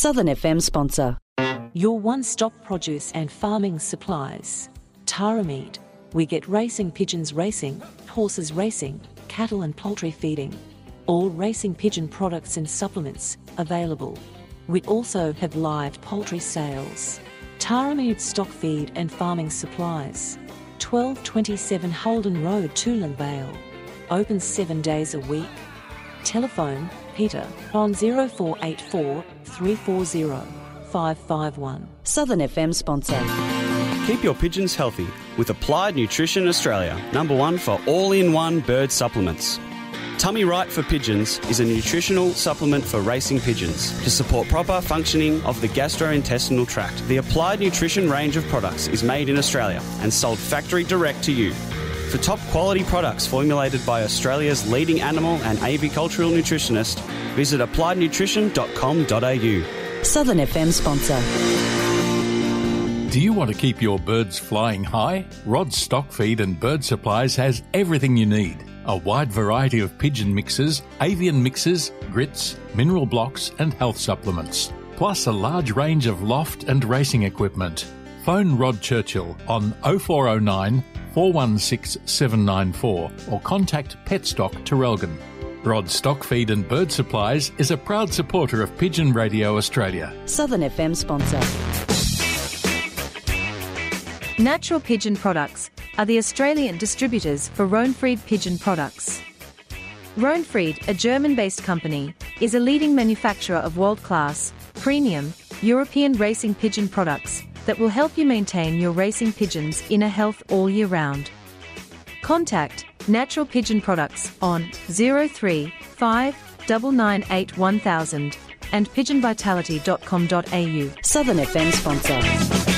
Southern FM sponsor. Your one stop produce and farming supplies. Tara Meat. We get racing pigeons racing, horses racing, cattle and poultry feeding. All racing pigeon products and supplements available. We also have live poultry sales. Taramid stock feed and farming supplies. 1227 Holden Road, Toolern Vale. Open seven days a week. Telephone Peter on 0484 340 551. Southern FM sponsor. Keep your pigeons healthy with Applied Nutrition Australia, number one for all in one bird supplements. Tummy Right for Pigeons is a nutritional supplement for racing pigeons to support proper functioning of the gastrointestinal tract. The Applied Nutrition range of products is made in Australia and sold factory direct to you. For top quality products formulated by Australia's leading animal and avicultural nutritionist, visit appliednutrition.com.au. Southern FM sponsor. Do you want to keep your birds flying high? Rod's Stock Feed and Bird Supplies has everything you need. A wide variety of pigeon mixes, avian mixes, grits, mineral blocks, and health supplements. Plus a large range of loft and racing equipment. Phone Rod Churchill on 0409 416 794 or contact Petstock Traralgon. Rod Stock Feed and Bird Supplies is a proud supporter of Pigeon Radio Australia. Southern FM sponsor. Natural Pigeon Products are the Australian distributors for Röhnfried Pigeon Products. Röhnfried, a German based company, is a leading manufacturer of world class, premium, European racing pigeon products that will help you maintain your racing pigeons' inner health all year round. Contact Natural Pigeon Products on 035 998 1000 and pigeonvitality.com.au. Southern FM sponsor.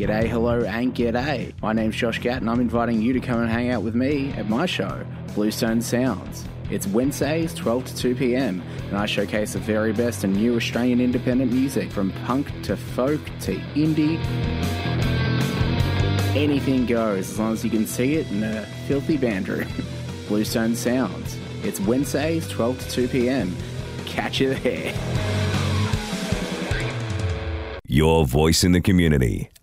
G'day, hello, and g'day. My name's Josh Gatt, and I'm inviting you to come and hang out with me at my show, Bluestone Sounds. It's Wednesdays, 12 to 2 pm, and I showcase the very best and new Australian independent music from punk to folk to indie. Anything goes as long as you can see it in a filthy band room. Bluestone Sounds. It's Wednesdays, 12 to 2 pm. Catch you there. Your voice in the community.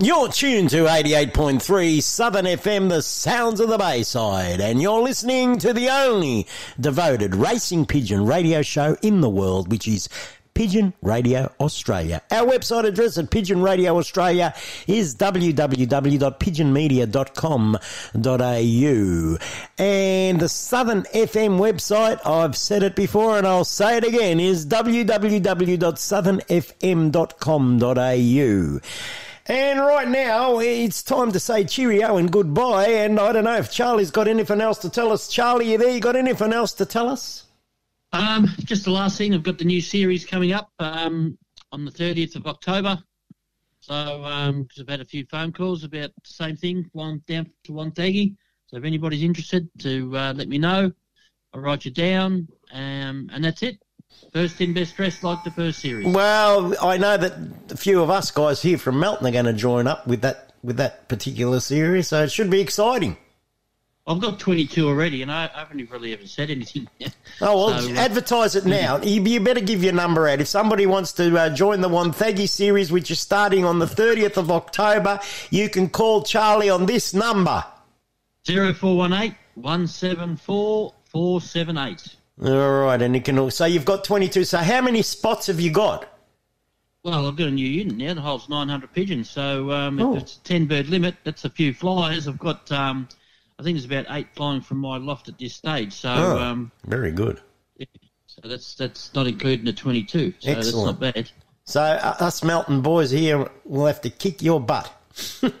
You're tuned to 88.3 Southern FM, the sounds of the Bayside, and you're listening to the only devoted racing pigeon radio show in the world, which is Pigeon Radio Australia. Our website address at Pigeon Radio Australia is www.pigeonmedia.com.au. And the Southern FM website, I've said it before and I'll say it again, is www.southernfm.com.au. And right now, it's time to say cheerio and goodbye. And I don't know if Charlie's got anything else to tell us. Charlie, you there? You got anything else to tell us? Um, just the last thing, I've got the new series coming up. Um, on the 30th of October. So, um, because I've had a few phone calls about the same thing, one down to one taggy. So, if anybody's interested, to uh, let me know. I'll write you down, um, and that's it. First in, best dressed, like the first series. Well, I know that a few of us guys here from Melton are going to join up with that with that particular series, so it should be exciting. I've got 22 already, and I, haven't really ever said anything. Oh well, So, uh, advertise it now. You, you better give your number out. If somebody wants to uh, join the Wonthaggi series, which is starting on the 30th of October, you can call Charlie on this number. 0418 174 478. All right, and you can. al- So you've got 22. So how many spots have you got? Well, I've got a new unit now that holds 900 pigeons. So um, Oh. it's a 10 bird limit, that's a few flyers. I've got, um, I think there's about eight flying from my loft at this stage. So, Oh, um, very good. so that's that's not including the 22. So Excellent. that's not bad. So uh, us Melton boys here will have to kick your butt.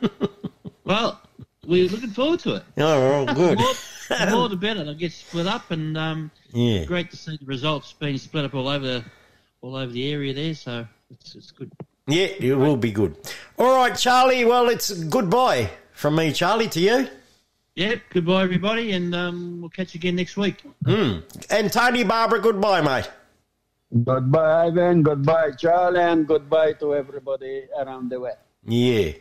Well, we're looking forward to it. Oh, well, good. the, more, the more the better. They'll get split up, and um, Yeah. great to see the results being split up all over the all over the area there. So it's, it's good. Yeah, it will be good. All right, Charlie. Well, it's goodbye from me, Charlie, to you. Yep. Goodbye, everybody, and um, we'll catch you again next week. Mm. And Tony Barbara, goodbye, mate. Goodbye, Ivan. Goodbye, Charlie, and goodbye to everybody around the way. Yeah.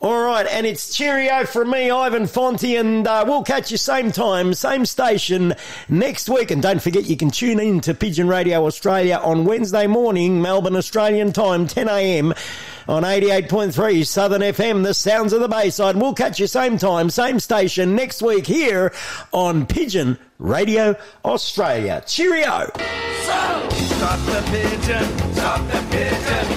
All right, and it's cheerio from me, Ivan Fonte, and uh, we'll catch you same time, same station next week. And don't forget, you can tune in to Pigeon Radio Australia on Wednesday morning, Melbourne Australian time, 10 a.m. on 88.3 Southern FM, the sounds of the Bayside. We'll catch you same time, same station next week here on Pigeon Radio Australia. Cheerio! Stop the pigeon, stop the pigeon,